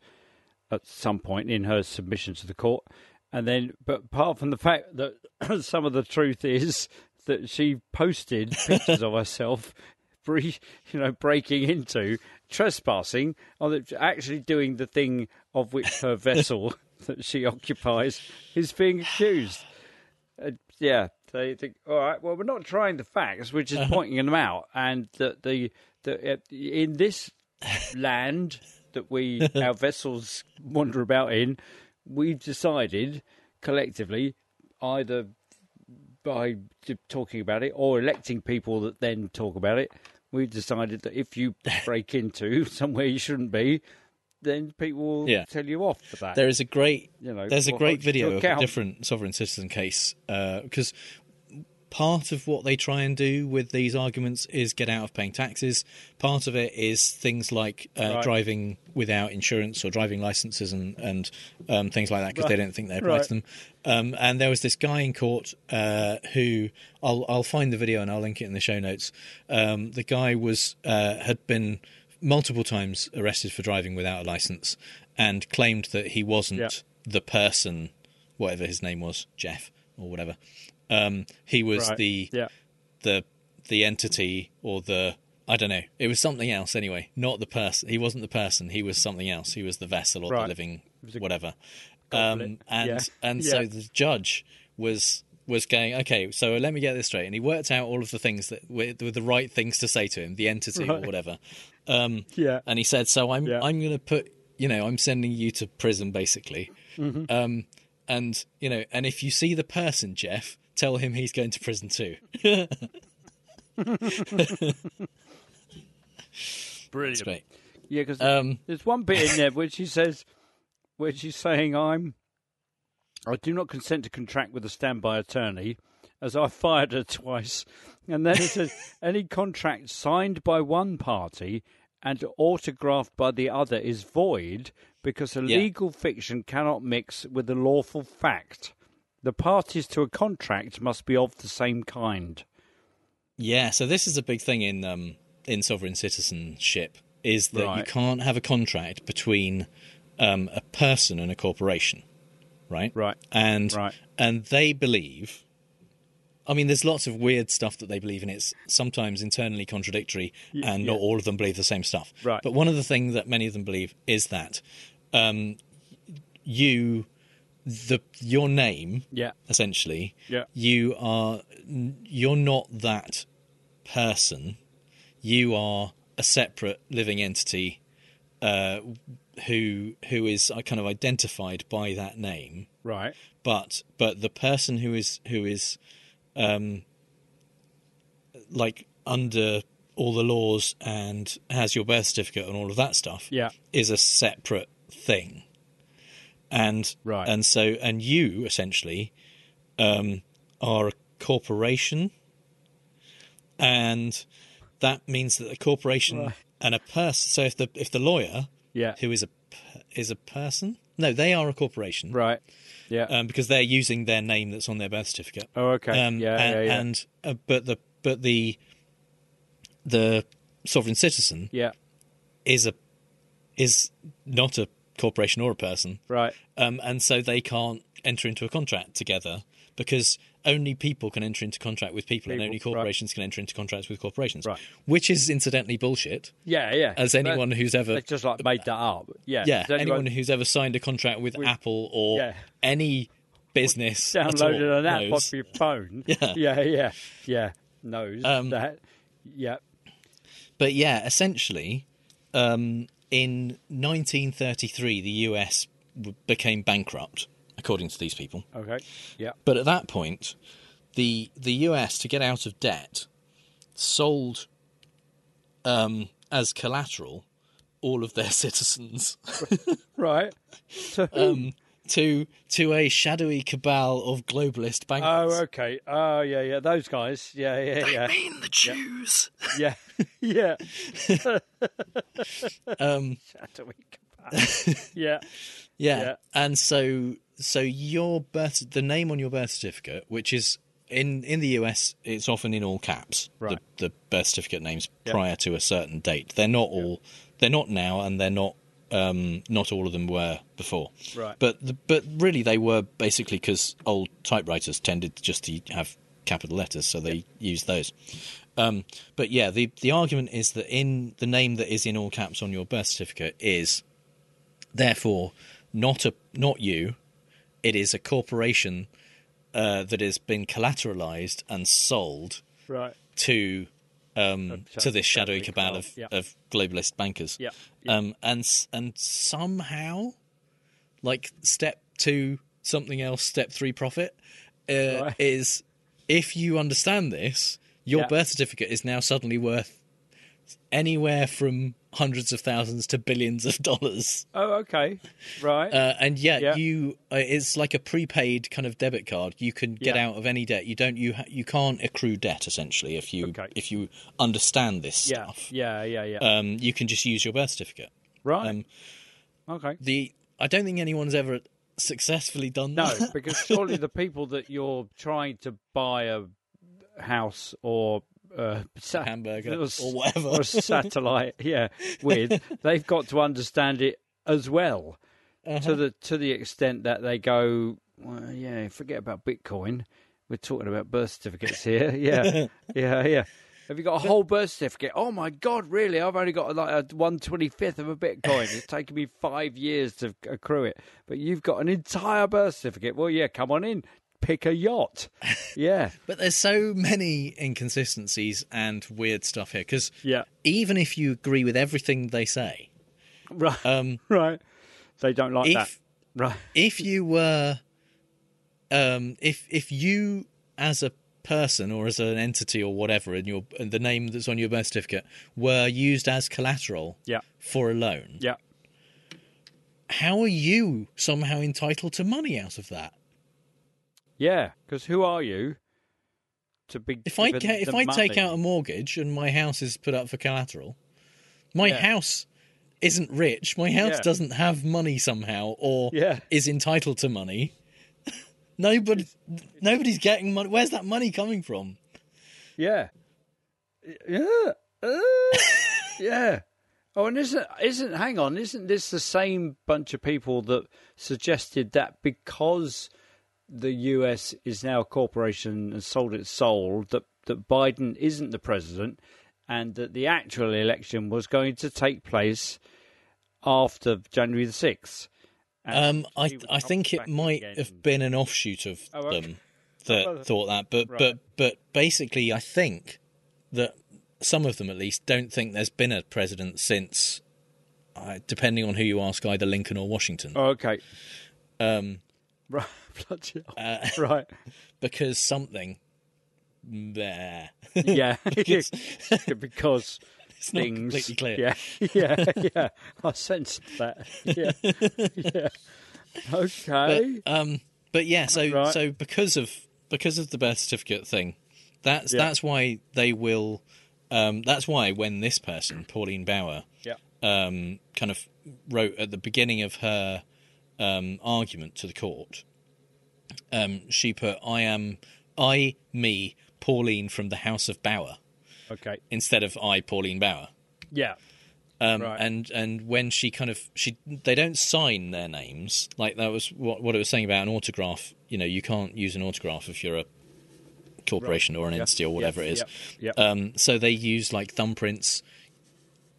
at some point in her submission to the court. And then, but apart from the fact that some of the truth is that she posted pictures of herself, you know, breaking into, trespassing, or actually doing the thing of which her vessel that she occupies is being accused. Uh, yeah, they think, all right, well, we're not trying the facts, we're just pointing them out, and that the the uh, in this land that we our vessels wander about in, we've decided collectively either by talking about it or electing people that then talk about it. We've decided that if you break into somewhere you shouldn't be, then people will Yeah. tell you off for that. There is a great You know, there's a great hold you to video of a different sovereign citizen case uh, because part of what they try and do with these arguments is get out of paying taxes. Part of it is things like uh, Right. driving without insurance or driving licenses and and um, things like that because they don't think they apply Right. to them. Um, and there was this guy in court uh, who I'll I'll find the video and I'll link it in the show notes. Um, the guy was uh, had been multiple times arrested for driving without a license and claimed that he wasn't Yeah. the person, whatever his name was, Jeff or whatever. Um, he was Right. the Yeah. the the entity or the I don't know. It was something else anyway. Not the person. He wasn't the person. He was something else. He was the vessel or Right. the living whatever. Um, and Yeah. and Yeah. so the judge was was going okay. So let me get this straight. And he worked out all of the things that were, were the right things to say to him, the entity or whatever. Um, Yeah. And he said, so I'm Yeah. I'm going to put you know I'm sending you to prison basically. Mhm. Um, and you know, and if you see the person, Jeff, tell him he's going to prison too. Brilliant. great. Yeah, because Um, there's one bit in there which he says, which he's saying, "I'm, I do not consent to contract with a standby attorney, as I fired her twice." And then it says, "Any contract signed by one party and autographed by the other is void because a Yeah. legal fiction cannot mix with a lawful fact. The parties to a contract must be of the same kind." Yeah, so this is a big thing in um, in sovereign citizenship is that you can't have a contract between um, a person and a corporation, right? Right. And Right. and they believe. I mean, there's lots of weird stuff that they believe in. It's sometimes internally contradictory, and yeah. not all of them believe the same stuff. Right. But one of the things that many of them believe is that um, you, the your name, Yeah. essentially, Yeah. you are you're not that person you are a separate living entity uh, who who is uh, kind of identified by that name Right. but but the person who is who is um like under all the laws and has your birth certificate and all of that stuff Yeah. is a separate thing and Right. and so and you essentially um are a corporation and that means that a corporation Right. and a person so if the if the lawyer Yeah. who is a is a person no they are a corporation Right. Yeah. um, because they're using their name that's on their birth certificate Oh, okay. um, Yeah, and, yeah, yeah. and uh, but the but the the sovereign citizen Yeah. is a is not a corporation or a person Right. um, and so they can't enter into a contract together because only people can enter into contract with people, and People, only right. corporations can enter into contracts with corporations, Right. which is incidentally bullshit. Yeah, yeah. As anyone who's ever just like made that up. Yeah. yeah, Does anyone who's ever signed a contract with, Apple or Yeah. any business downloaded an app knows. off your phone. Yeah. yeah, yeah, yeah. Knows Um, that. Yeah. But yeah, essentially, um, in 1933, the US became bankrupt, according to these people. Okay. Yeah. But at that point, the the US to get out of debt sold um, as collateral all of their citizens Right. So, um, to to a shadowy cabal of globalist bankers. oh, okay. Oh, yeah, yeah. Those guys. Yeah, yeah, yeah. mean the Jews. Yeah, yeah. Um, Shadowy cabal. yeah. Yeah. Yeah. And so so your birth the name on your birth certificate, which is in in the US it's often in all caps. Right. The, the birth certificate names Yeah. prior to a certain date. They're not all they're not now and they're not um not all of them were before. Right. But the, but really they were basically cuz old typewriters tended just to have capital letters so they used those. Um, but yeah, the the argument is that in the name that is in all caps on your birth certificate is therefore not a not you it is a corporation uh, that has been collateralized and sold Right. to um, to this shadowy cabal of, yeah. of globalist bankers Yeah. um, and and somehow like step two something else step three profit uh, Right. is if you understand this your Yeah. birth certificate is now suddenly worth anywhere from hundreds of thousands to billions of dollars. Oh, okay, right. Uh, and yet Yeah. you, uh, it's like a prepaid kind of debit card. You can get Yeah. out of any debt. You don't. You ha- you can't accrue debt essentially if you if you understand this yeah, stuff. yeah, yeah, yeah. Um, you can just use your birth certificate. Right. Um, okay. the I don't think anyone's ever successfully done No, that. because surely the people that you're trying to buy a house or uh, sa- hamburger or, or whatever. or a satellite, yeah, with they've got to understand it as well Uh-huh. to the to the extent that they go, well, yeah, forget about Bitcoin. We're talking about birth certificates here. Yeah, yeah, yeah. Have you got a whole birth certificate? Oh my God, really? I've only got like a one twenty fifth of a Bitcoin. It's taken me five years to accrue it, but you've got an entire birth certificate. Well, yeah, come on in, pick a yacht. Yeah, But there's so many inconsistencies and weird stuff here because yeah. even if you agree with everything they say, right, um, right, they don't like if, that. Right. If you were, um, if if you as a person or as an entity or whatever in your and the name that's on your birth certificate were used as collateral Yeah. for a loan, Yeah. how are you somehow entitled to money out of that? Yeah, because who are you to be? If I ca- if I take out a mortgage and my house is put up for collateral, my Yeah. house isn't rich. My house Yeah. doesn't have money somehow, or Yeah. is entitled to money. Nobody, nobody's getting money. Where's that money coming from? Yeah. Yeah. Uh, yeah. Oh, and isn't isn't hang on, isn't this the same bunch of people that suggested that because the US is now a corporation and sold its soul, that that Biden isn't the president, and that the actual election was going to take place after January the sixth. Um, I I think it might have been an offshoot of Oh, okay. them that Oh, thought that, but right. but but basically, I think that some of them at least don't think there's been a president since, uh, depending on who you ask, either Lincoln or Washington. Oh, okay. Um, Right. Bloody uh, right. because something there. Yeah, because, because it's not things. completely clear. Yeah, yeah, yeah. I sensed that. Yeah, yeah. Okay. But, um, but yeah, so Right. so because of because of the birth certificate thing, that's Yeah. that's why they will. Um, that's why when this person, Pauline Bauer, Yeah. um, kind of wrote at the beginning of her um, argument to the court, um, she put, "I am I me Pauline from the House of Bauer," Okay. instead of I Pauline Bauer. Yeah. Um, Right. And and when she kind of she they don't sign their names like that was what what it was saying about an autograph. You know, you can't use an autograph if you're a corporation or an entity or whatever it is. Yeah. Um, so they use like thumbprints,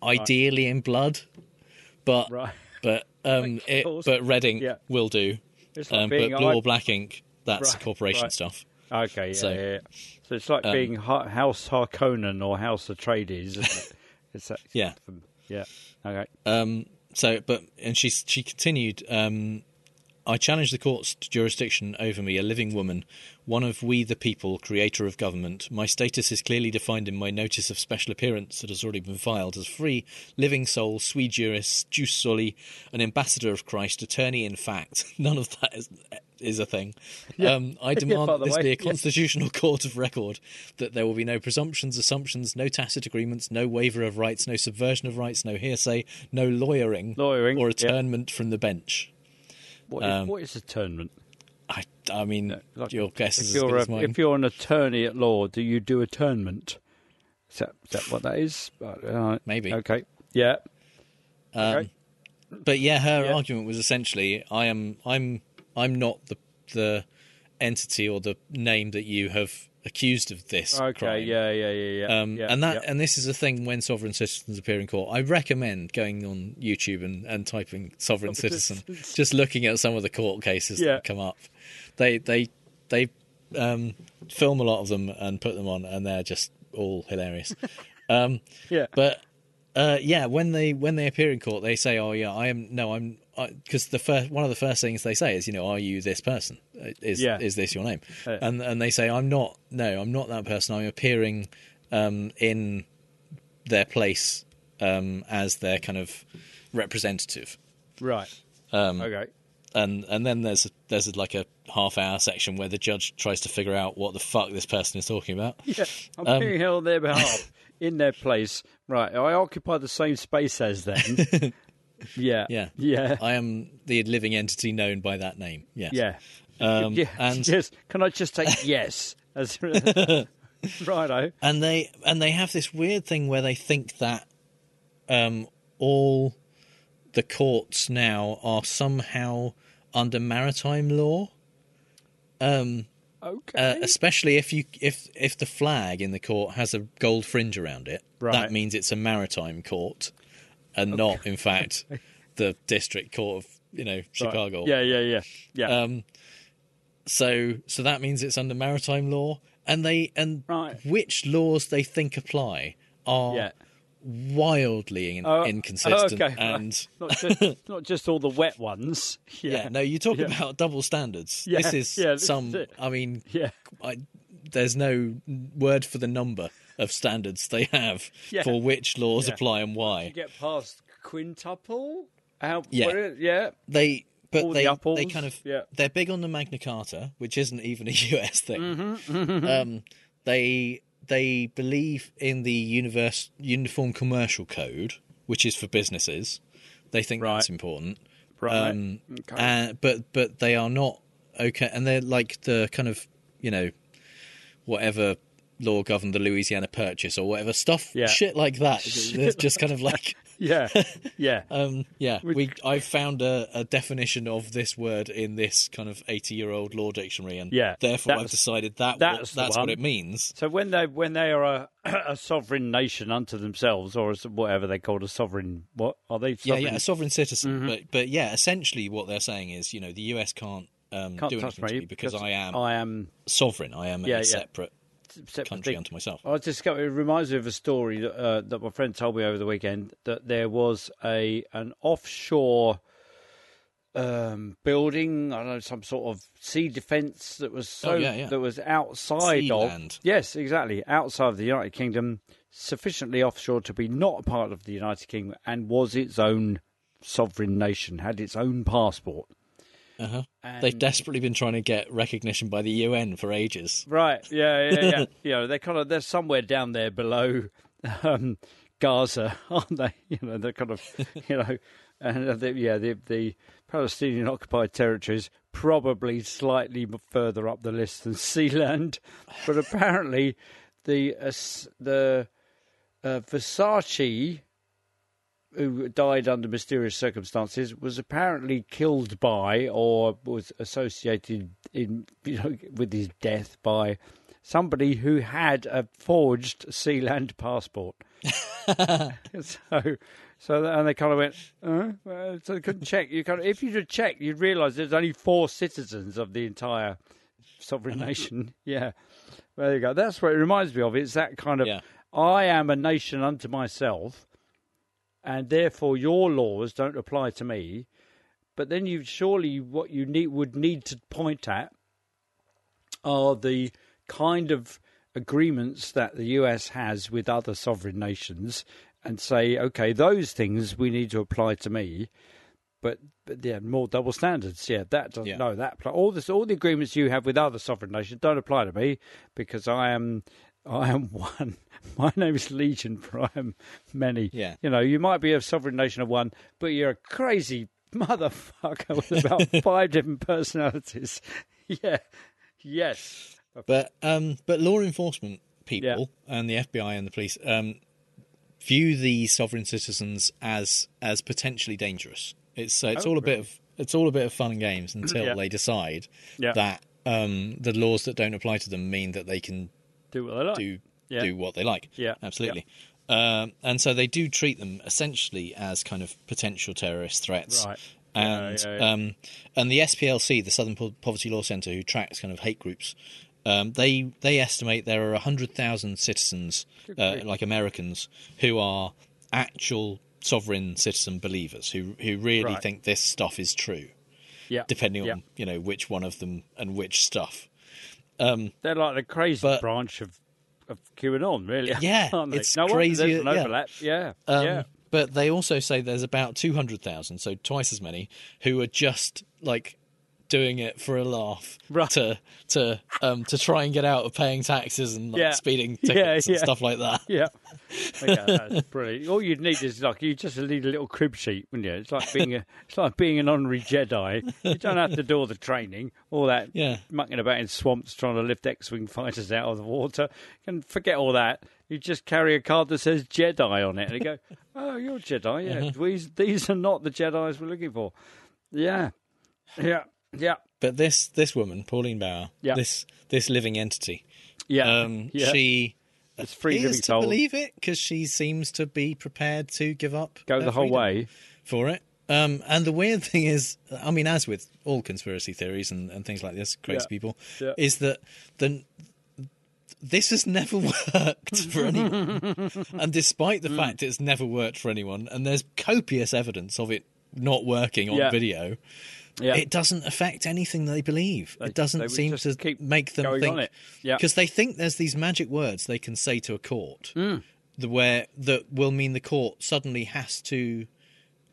ideally in blood, but Right. but um, it, but red ink Yeah. will do. It's like um, but blue or black ink, that's Right, corporation right. stuff. Okay. Yeah. So, yeah, yeah. So it's like um, being House Harkonnen or House Atreides, isn't it? Yeah. Yeah. Okay. Um, so, but and she she continued. Um, I challenge the court's jurisdiction over me, a living woman, one of we the people, creator of government. My status is clearly defined in my notice of special appearance that has already been filed as free, living soul, sui juris, jus soli, an ambassador of Christ, attorney in fact. None of that is is a thing. Yeah. Um, I demand that this way, be a yeah. constitutional court of record, that there will be no presumptions, assumptions, no tacit agreements, no waiver of rights, no subversion of rights, no hearsay, no lawyering, Lawyering, or yeah. attornment from the bench. What is, Um, what is attornment? I, I mean, your guess is as good you're, as mine. if you're an attorney at law, do you do attornment? Is that, is that what that is? Uh, Maybe. Okay. Yeah. Um, Okay. But yeah, her Yeah. argument was essentially, I am, I'm, I'm not the the entity or the name that you have accused of this Okay. crime. Yeah. Yeah. Yeah. Yeah. Um, yeah, and that yeah. and this is a thing when sovereign citizens appear in court. I recommend going on YouTube and, and typing sovereign citizen, just looking at some of the court cases Yeah. that come up. They they they um, film a lot of them and put them on, and they're just all hilarious. um, Yeah. but uh, yeah, when they when they appear in court, they say, "Oh yeah, I am no, I'm." Because the first one of the first things they say is, you know, are you this person? Uh, Is Yeah. is this your name? Yeah. And and they say, I'm not. No, I'm not that person. I'm appearing um, in their place um, as their kind of representative. Right. Um, Okay. And and then there's there's like a half hour section where the judge tries to figure out what the fuck this person is talking about. Yeah, I'm Um, being held on their behalf in their place. Right, I occupy the same space as them. yeah, Yeah, yeah, I am the living entity known by that name. Yes. yeah. Um, yeah. and yes, can I just take yes as righto? and they and they have this weird thing where they think that um, all the courts now are somehow under maritime law. Um, okay. Uh, especially if you if if the flag in the court has a gold fringe around it, Right. that means it's a maritime court, and not in fact the district court of you know Chicago. Yeah, yeah, yeah, yeah. Um, so so that means it's under maritime law, and they and which laws they think apply are Yeah. wildly in, Oh, inconsistent okay, and not just not just all the wet ones. yeah. Yeah, no, you talk Yeah. about double standards. Yeah, this is this some. is. I mean, Yeah. I, there's no word for the number of standards they have Yeah. for which laws Yeah. apply and You why. get past quintuple. How? Yeah. yeah. They but All the they upples, they kind of yeah. they're big on the Magna Carta, which isn't even a US thing. Mhm, mhm. Um, they they believe in the universe uniform commercial code, which is for businesses. They think that's important. Right. Um, Okay. uh, but but they are not okay, and they're like the kind of you know whatever law governed the Louisiana Purchase or whatever stuff, Yeah. shit like that. Shit just kind of like Yeah, yeah. um, yeah, we I found a, a definition of this word in this kind of eighty-year-old law dictionary, and Yeah, therefore I've decided that that's that's, that's what it means. So when they when they are a, a sovereign nation unto themselves, or whatever they called a sovereign, what are they? Yeah, Sovereign? yeah, a sovereign citizen, Mhm. but but yeah, essentially what they're saying is, you know, the US can't um, Can't do touch anything to me me because, because I am I am sovereign. I am Yeah, a separate country thing. unto myself. I just got, it reminds me of a story that, uh, that my friend told me over the weekend that there was a an offshore um, building, I don't know, some sort of sea defence that was so Oh, yeah, yeah. that was outside Sea of land. yes, exactly outside of the United Kingdom, sufficiently offshore to be not a part of the United Kingdom, and was its own sovereign nation, had its own passport. Uh-huh. They've desperately been trying to get recognition by the UN for ages. Right. Yeah. Yeah. Yeah. you know, they're kind of they're somewhere down there below um, Gaza, aren't they? You know, they're kind of you know, and uh, the, yeah, the the Palestinian occupied territories probably slightly further up the list than Sealand, but apparently the uh, the uh, Versace who died under mysterious circumstances, was apparently killed by or was associated in you know with his death by somebody who had a forged Sealand passport. so, so and they kind of went, uh, so they couldn't check. You kind of, if you'd have checked, you'd realise there's only four citizens of the entire sovereign nation. Yeah, there you go. That's what it reminds me of. It's that kind of. Yeah. I am a nation unto myself and therefore your laws don't apply to me. But then you surely what you need would need to point at are the kind of agreements that the US has with other sovereign nations and say, okay, those things we need to apply to me. But, but yeah, more double standards. Yeah, that doesn't. Yeah. No, that all this, all the agreements you have with other sovereign nations don't apply to me because I am, I am one. My name is Legion, for I am many. Yeah. You know, you might be a sovereign nation of one, but you're a crazy motherfucker with about five different personalities. Yeah. Yes. But um, but law enforcement people and the FBI and the police um, view the sovereign citizens as as potentially dangerous. It's uh, it's Oh, all a bit of it's all a bit of fun and games until Yeah. they decide Yeah. that um, the laws that don't apply to them mean that they can Do what they like. do Yeah. do what they like. Yeah. absolutely. Um, and so they do treat them essentially as kind of potential terrorist threats. Right. And Yeah, yeah, yeah. Um, and the SPLC, the Southern Po- Poverty Law Centre, who tracks kind of hate groups, um, they they estimate there are hundred thousand citizens, uh, like Americans, who are actual sovereign citizen believers who who really Right. think this stuff is true. Yeah. Depending Yeah. on you know which one of them and which stuff. Um, They're like the crazy But- branch of of QAnon, really. Yeah, it's no crazy. There's an yeah. Yeah, Um, yeah. But they also say there's about 200,000, so twice as many, who are just like doing it for a laugh to to um to try and get out of paying taxes and like, Yeah. speeding Yeah, tickets and yeah. stuff like that. Yeah. Okay, that's brilliant. All you'd need is like you just need a little crib sheet, wouldn't you? It's like being a it's like being an honorary Jedi. You don't have to do all the training, all that Yeah. mucking about in swamps trying to lift X-wing fighters out of the water. You can forget all that. You just carry a card that says Jedi on it, and you go, "Oh, you're Jedi. Yeah, Uh-huh. these these are not the Jedi's we're looking for." Yeah, yeah, yeah. But this this woman, Pauline Bauer, Yeah. this this living entity, Yeah, um, yeah. she It's free appears living to believe it because she seems to be prepared to give up, Go the whole way. for it. Um, and the weird thing is, I mean, as with all conspiracy theories and, and things like this, crazy Yeah. people, Yeah. is that the this has never worked for anyone. and despite the fact it's never worked for anyone, and there's copious evidence of it not working on Yeah. video, Yeah. it doesn't affect anything they believe. They- it doesn't seem to keep make them think because they think there's these magic words they can say to a court, Mm. the where that will mean the court suddenly has to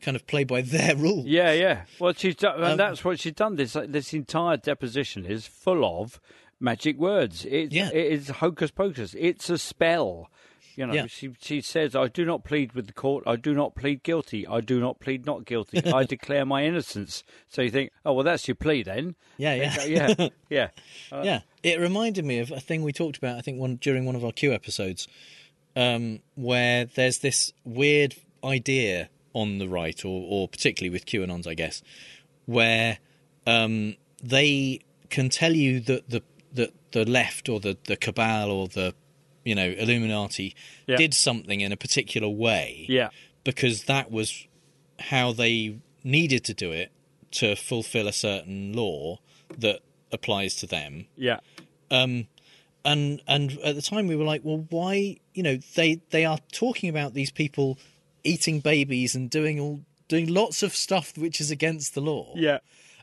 kind of play by their rules. Yeah, yeah. Well, she's done, and Um, that's what she's done. This this entire deposition is full of magic words. It's, Yeah. it is hocus pocus. It's a spell. You know, Yeah. she she says, "I do not plead with the court. I do not plead guilty. I do not plead not guilty. I declare my innocence." So you think, "Oh, well, that's your plea then." Yeah, yeah. Yeah, yeah, Uh, yeah, it reminded me of a thing we talked about. I think one during one of our Q episodes, um, where there's this weird idea on the right, or, or particularly with QAnons, I guess, where um, they can tell you that the that the left or the the cabal or the you know Illuminati Yeah. did something in a particular way, Yeah. because that was how they needed to do it to fulfill a certain law that applies to them. yeah. Um, and and at the time we were like, well, why? You know, they they are talking about these people eating babies and doing all doing lots of stuff which is against the law. Yeah.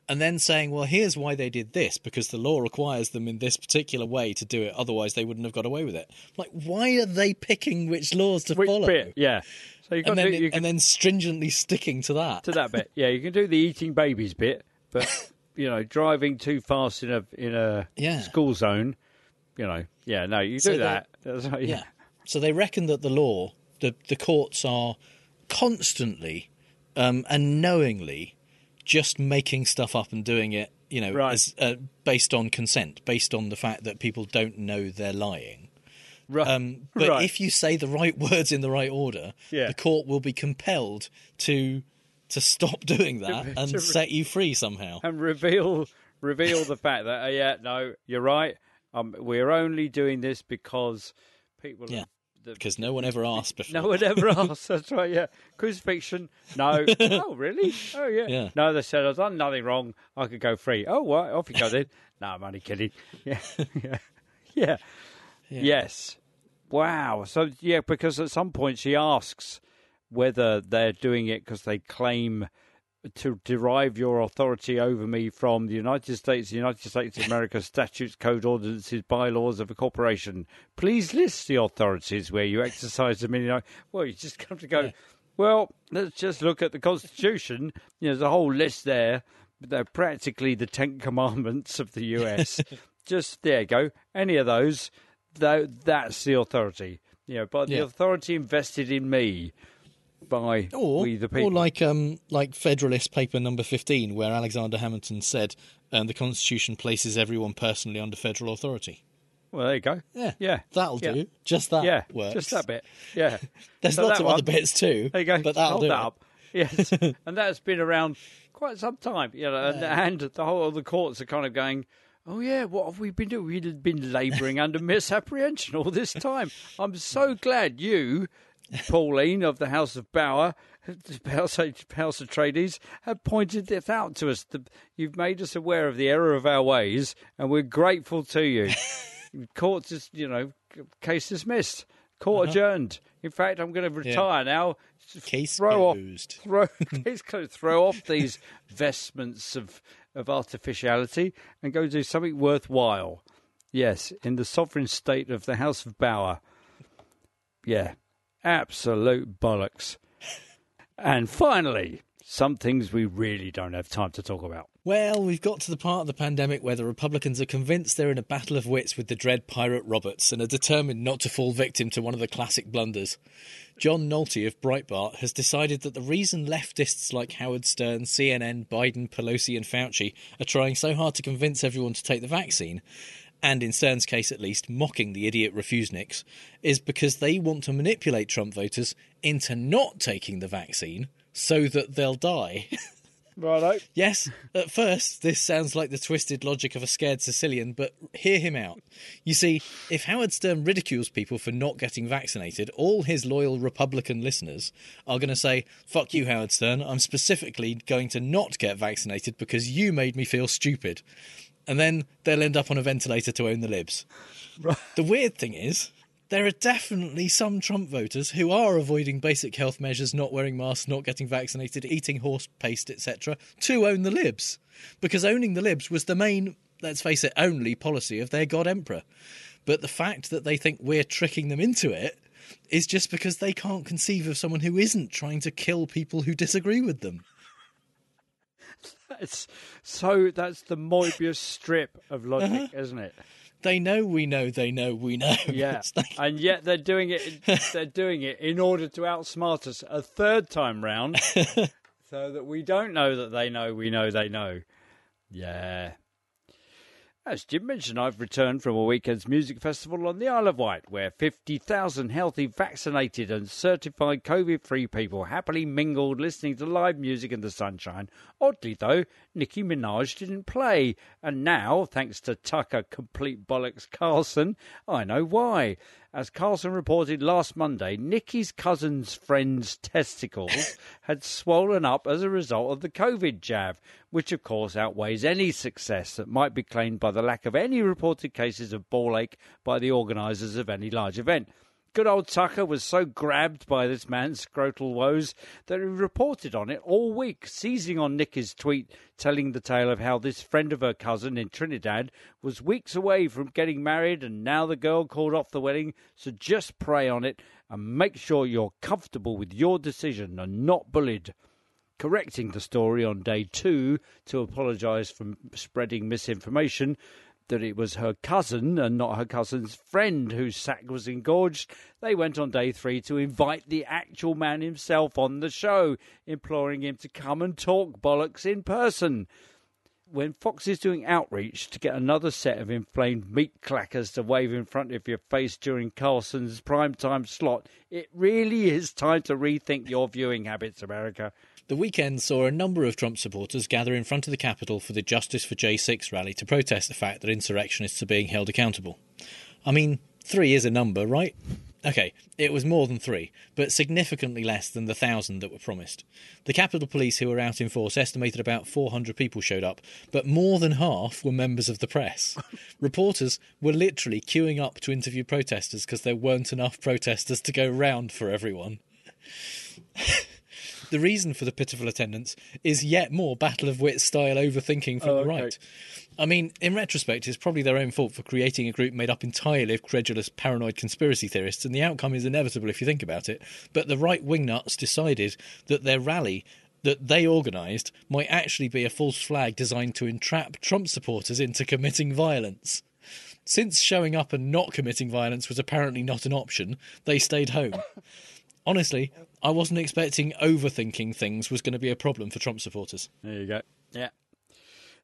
And then saying, well, here's why they did this because the law requires them in this particular way to do it. Otherwise, they wouldn't have got away with it. Like, why are they picking which laws to Which follow? bit? Yeah. So you got And then, do, you can, and then stringently sticking to that. to that bit. Yeah, you can do the eating babies bit, but you know, driving too fast in a in a Yeah. school zone. You know, yeah, no, you do So they- that. That's right, yeah. So they reckon that the law, the the courts are constantly um, and knowingly just making stuff up and doing it, you know, Right. as, uh, based on consent, based on the fact that people don't know they're lying. Right. Um, but Right. if you say the right words in the right order, Yeah. the court will be compelled to to stop doing that To- and to- set you free somehow. and reveal reveal the fact that uh, yeah, no, you're right. Um, we're only doing this because people. Yeah. The- Because no one ever asked before. No one ever asked. That's right. Yeah, crucifixion. No. oh, really? Oh, yeah. Yeah. No, they said I've done nothing wrong. I could go free. Oh, what? Off you go then. no, I'm only kidding. Yeah, yeah, yeah. Yes. Wow. So yeah, because at some point she asks whether they're doing it because they claim to derive your authority over me from the United States, the United States of America statutes, code ordinances, bylaws of a corporation. Please list the authorities where you exercise them. In, you know, well, you just come to go. Well, let's just look at the Constitution. You know, there's a whole list there. They're practically the Ten Commandments of the US. just there you go. Any of those, though, that's the authority. You know, but the Yeah. authority invested in me by Or, we the people. or like um like Federalist Paper Number Fifteen, where Alexander Hamilton said, um, "The Constitution places everyone personally under federal authority." Well, there you go. Yeah, Yeah, that'll Yeah. do. Just that yeah, works. just that bit. Yeah, There's So lots of other bits too. There you go. but that'll Hold do that up. Yes, and that's been around quite some time. You know, and, and the whole of the courts are kind of going. Oh yeah, what have we been doing? We've been labouring under misapprehension all this time. I'm so glad you, Pauline of the House of Bauer, House of, House of Trades, have pointed this out to us. You've made us aware of the error of our ways, and we're grateful to you. Court is, you know, case dismissed. Court Uh-huh. adjourned. In fact, I'm going to retire now. Case throw closed. Off, throw, case closed. Throw off these vestments of of artificiality and go do something worthwhile. Yes, in the sovereign state of the House of Bauer. Yeah, absolute bollocks. and finally, some things we really don't have time to talk about. Well, we've got to the part of the pandemic where the Republicans are convinced they're in a battle of wits with the dread pirate Roberts and are determined not to fall victim to one of the classic blunders. John Nolte of Breitbart has decided that the reason leftists like Howard Stern, CNN, Biden, Pelosi, and Fauci are trying so hard to convince everyone to take the vaccine, and in Stern's case at least, mocking the idiot refuseniks, is because they want to manipulate Trump voters into not taking the vaccine so that they'll die. Righto. Yes, at first, this sounds like the twisted logic of a scared Sicilian, but hear him out. You see, if Howard Stern ridicules people for not getting vaccinated, all his loyal Republican listeners are going to say, Fuck you, Howard Stern, I'm specifically going to not get vaccinated because you made me feel stupid. And then they'll end up on a ventilator to own the libs. The weird thing is, there are definitely some Trump voters who are avoiding basic health measures, not wearing masks, not getting vaccinated, eating horse paste, etc., to own the libs. Because owning the libs was the main, let's face it, only policy of their God Emperor. But the fact that they think we're tricking them into it is just because they can't conceive of someone who isn't trying to kill people who disagree with them. That's so that's the Mobius strip of logic, Uh-huh. isn't it? They know we know they know we know. Yeah, like- and yet they're doing it. They're doing it in order to outsmart us a third time round, so that we don't know that they know we know they know. Yeah. As Jim mentioned, I've returned from a weekend's music festival on the Isle of Wight, where 50,000 healthy, vaccinated, and certified COVID free people happily mingled listening to live music in the sunshine. Oddly, though, Nicki Minaj didn't play. And now, thanks to Tucker Complete Bollocks Carlson, I know why. As Carlson reported last Monday, Nicki's cousin's friend's testicles had swollen up as a result of the COVID jab, which of course outweighs any success that might be claimed by the lack of any reported cases of ball ache by the organisers of any large event. Good old Tucker was so grabbed by this man's scrotal woes that he reported on it all week, seizing on Nicki's tweet telling the tale of how this friend of her cousin in Trinidad was weeks away from getting married and now the girl called off the wedding, so just pray on it and make sure you're comfortable with your decision and not bullied. Correcting the story on day two to apologise for spreading misinformation that it was her cousin and not her cousin's friend whose sack was engorged. They went on day three to invite the actual man himself on the show, imploring him to come and talk bollocks in person. When Fox is doing outreach to get another set of inflamed meat clackers to wave in front of your face during Carlson's primetime slot, it really is time to rethink your viewing habits, America. The weekend saw a number of Trump supporters gather in front of the Capitol for the Justice for J6 rally to protest the fact that insurrectionists are being held accountable. I mean, three is a number, right? Okay, it was more than three, but significantly less than the thousand that were promised. The Capitol Police, who were out in force, estimated about 400 people showed up, but more than half were members of the press. Reporters were literally queuing up to interview protesters because there weren't enough protesters to go round for everyone. The reason for the pitiful attendance is yet more battle of wits style overthinking from Oh, the right. I mean, in retrospect, it's probably their own fault for creating a group made up entirely of credulous, paranoid conspiracy theorists, and the outcome is inevitable if you think about it. But the right wing nuts decided that their rally that they organised might actually be a false flag designed to entrap Trump supporters into committing violence. Since showing up and not committing violence was apparently not an option, they stayed home. Honestly, I wasn't expecting overthinking things was going to be a problem for Trump supporters. There you go. Yeah.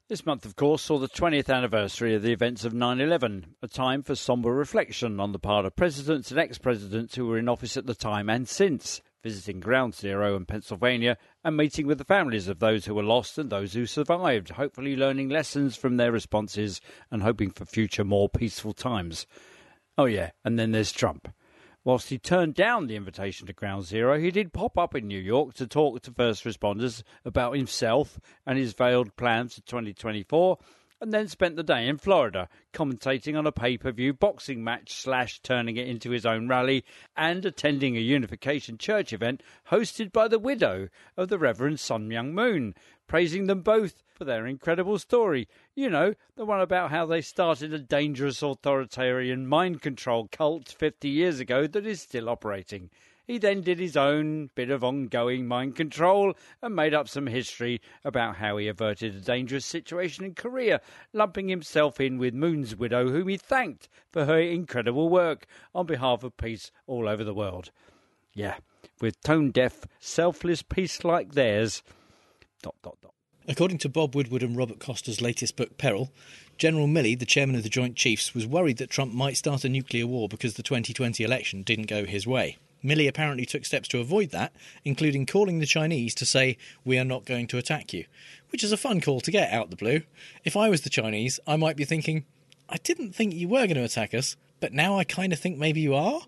This month, of course, saw the 20th anniversary of the events of 9 11, a time for sombre reflection on the part of presidents and ex presidents who were in office at the time and since, visiting Ground Zero in Pennsylvania and meeting with the families of those who were lost and those who survived, hopefully learning lessons from their responses and hoping for future more peaceful times. Oh, yeah, and then there's Trump. Whilst he turned down the invitation to Ground Zero, he did pop up in New York to talk to first responders about himself and his veiled plans for 2024, and then spent the day in Florida commentating on a pay per view boxing match slash turning it into his own rally and attending a Unification Church event hosted by the widow of the Reverend Sun Myung Moon, praising them both for their incredible story. You know, the one about how they started a dangerous authoritarian mind control cult 50 years ago that is still operating. He then did his own bit of ongoing mind control and made up some history about how he averted a dangerous situation in Korea, lumping himself in with Moon's widow, whom he thanked for her incredible work on behalf of peace all over the world. Yeah, with tone deaf, selfless peace like theirs. Dot, dot, dot. According to Bob Woodward and Robert Costa's latest book, Peril, General Milley, the chairman of the Joint Chiefs, was worried that Trump might start a nuclear war because the 2020 election didn't go his way. Milley apparently took steps to avoid that, including calling the Chinese to say, We are not going to attack you, which is a fun call to get out the blue. If I was the Chinese, I might be thinking, I didn't think you were going to attack us, but now I kind of think maybe you are?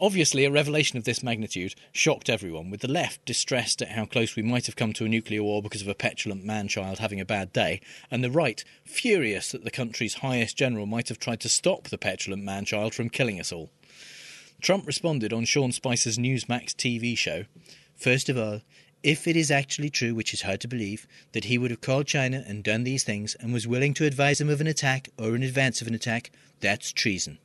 Obviously, a revelation of this magnitude shocked everyone, with the left distressed at how close we might have come to a nuclear war because of a petulant man child having a bad day, and the right furious that the country's highest general might have tried to stop the petulant man child from killing us all. Trump responded on Sean Spicer's Newsmax TV show First of all, if it is actually true, which is hard to believe, that he would have called China and done these things and was willing to advise them of an attack or in advance of an attack, that's treason.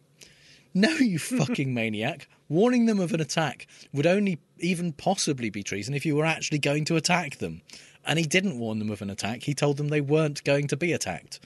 No, you fucking maniac. Warning them of an attack would only even possibly be treason if you were actually going to attack them. And he didn't warn them of an attack, he told them they weren't going to be attacked.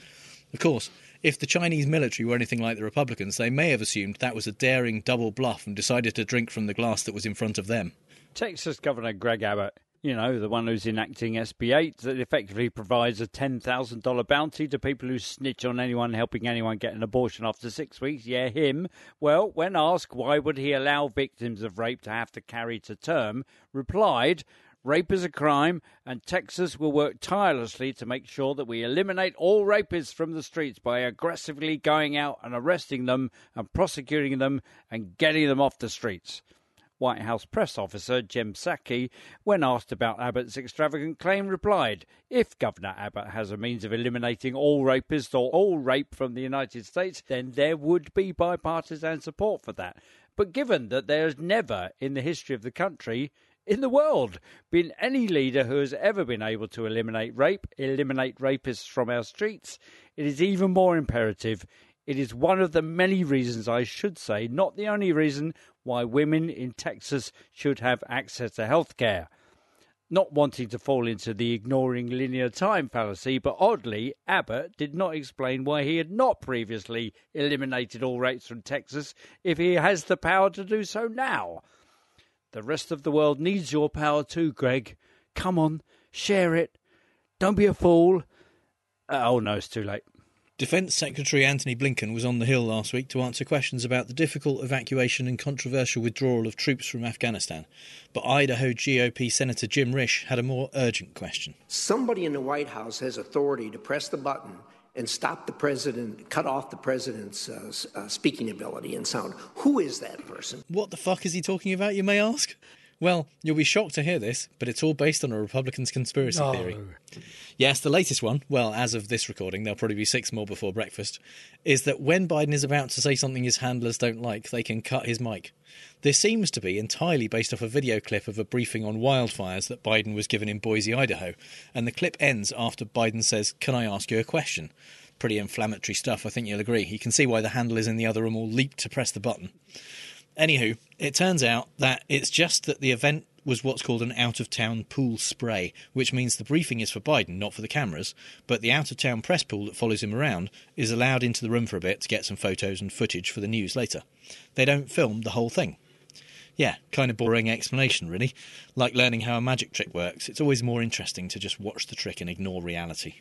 Of course, if the Chinese military were anything like the Republicans, they may have assumed that was a daring double bluff and decided to drink from the glass that was in front of them. Texas Governor Greg Abbott, you know, the one who's enacting SB 8 that effectively provides a $10,000 bounty to people who snitch on anyone helping anyone get an abortion after six weeks. Yeah, him. Well, when asked why would he allow victims of rape to have to carry to term, replied, Rape is a crime, and Texas will work tirelessly to make sure that we eliminate all rapists from the streets by aggressively going out and arresting them and prosecuting them and getting them off the streets. White House press officer Jen Psaki, when asked about Abbott's extravagant claim, replied, If Governor Abbott has a means of eliminating all rapists or all rape from the United States, then there would be bipartisan support for that. But given that there has never, in the history of the country, in the world been any leader who has ever been able to eliminate rape, eliminate rapists from our streets, it is even more imperative. It is one of the many reasons, I should say, not the only reason, why women in Texas should have access to health care. Not wanting to fall into the ignoring linear time fallacy, but oddly, Abbott did not explain why he had not previously eliminated all rates from Texas if he has the power to do so now. The rest of the world needs your power too, Greg. Come on, share it. Don't be a fool. Uh, oh no, it's too late. Defence Secretary Anthony Blinken was on the Hill last week to answer questions about the difficult evacuation and controversial withdrawal of troops from Afghanistan. But Idaho GOP Senator Jim Risch had a more urgent question. Somebody in the White House has authority to press the button and stop the president, cut off the president's uh, uh, speaking ability and sound. Who is that person? What the fuck is he talking about, you may ask? Well, you'll be shocked to hear this, but it's all based on a Republican's conspiracy theory. Yes, the latest one, well, as of this recording, there'll probably be six more before breakfast, is that when Biden is about to say something his handlers don't like, they can cut his mic. This seems to be entirely based off a video clip of a briefing on wildfires that Biden was given in Boise, Idaho, and the clip ends after Biden says, Can I ask you a question? Pretty inflammatory stuff, I think you'll agree. You can see why the handlers in the other room all leaped to press the button. Anywho, it turns out that it's just that the event was what's called an out of town pool spray, which means the briefing is for Biden, not for the cameras, but the out of town press pool that follows him around is allowed into the room for a bit to get some photos and footage for the news later. They don't film the whole thing. Yeah, kind of boring explanation, really. Like learning how a magic trick works, it's always more interesting to just watch the trick and ignore reality.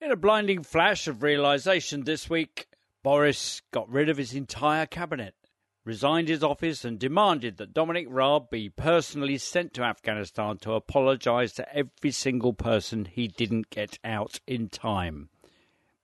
In a blinding flash of realization this week, Boris got rid of his entire cabinet, resigned his office, and demanded that Dominic Raab be personally sent to Afghanistan to apologise to every single person he didn't get out in time.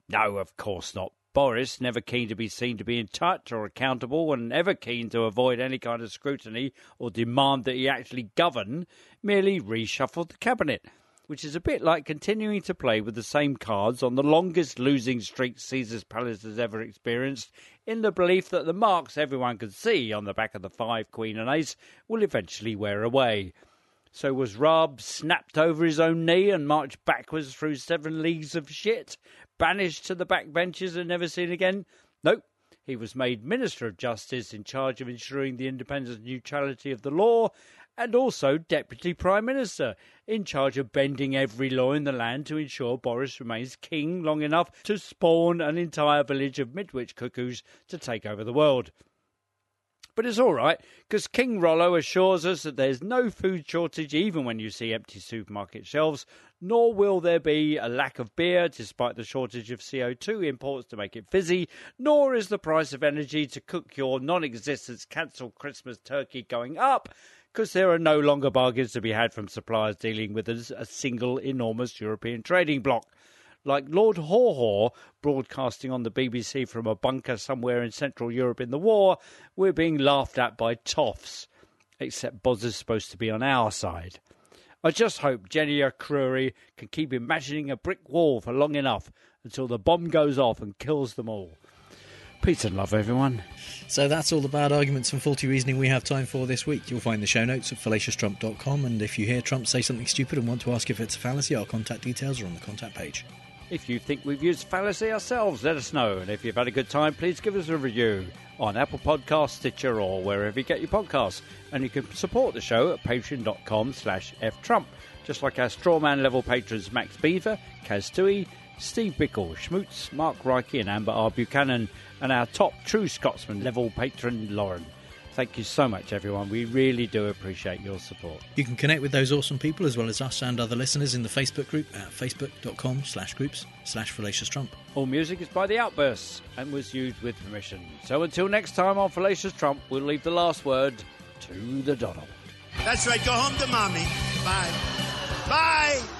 No, of course not. Boris, never keen to be seen to be in touch or accountable, and ever keen to avoid any kind of scrutiny or demand that he actually govern, merely reshuffled the cabinet which is a bit like continuing to play with the same cards on the longest losing streak Caesar's Palace has ever experienced, in the belief that the marks everyone can see on the back of the five, queen, and ace will eventually wear away. So was Raab snapped over his own knee and marched backwards through seven leagues of shit, banished to the back benches and never seen again? Nope. He was made Minister of Justice in charge of ensuring the independence and neutrality of the law, and also Deputy Prime Minister in charge of bending every law in the land to ensure Boris remains king long enough to spawn an entire village of midwich cuckoos to take over the world. But it's all right, because King Rollo assures us that there's no food shortage even when you see empty supermarket shelves, nor will there be a lack of beer despite the shortage of CO2 imports to make it fizzy, nor is the price of energy to cook your non existent cancelled Christmas turkey going up, because there are no longer bargains to be had from suppliers dealing with a single enormous European trading bloc like Lord Haw Haw broadcasting on the BBC from a bunker somewhere in Central Europe in the war, we're being laughed at by toffs. Except Boz is supposed to be on our side. I just hope Jenny Arcuri can keep imagining a brick wall for long enough until the bomb goes off and kills them all. Peace and love, everyone. So that's all the bad arguments and faulty reasoning we have time for this week. You'll find the show notes at fallacioustrump.com, and if you hear Trump say something stupid and want to ask if it's a fallacy, our contact details are on the contact page. If you think we've used fallacy ourselves, let us know. And if you've had a good time, please give us a review on Apple Podcasts, Stitcher, or wherever you get your podcasts. And you can support the show at patreon.com slash ftrump, just like our strawman level patrons Max Beaver, Kaz Tui, Steve Bickle, Schmutz, Mark Reiki, and Amber R. Buchanan, and our top true Scotsman level patron Lauren. Thank you so much, everyone. We really do appreciate your support. You can connect with those awesome people as well as us and other listeners in the Facebook group at facebook.com slash groups slash Fallacious Trump. All music is by The Outbursts and was used with permission. So until next time on Fallacious Trump, we'll leave the last word to the Donald. That's right. Go home to mommy. Bye. Bye.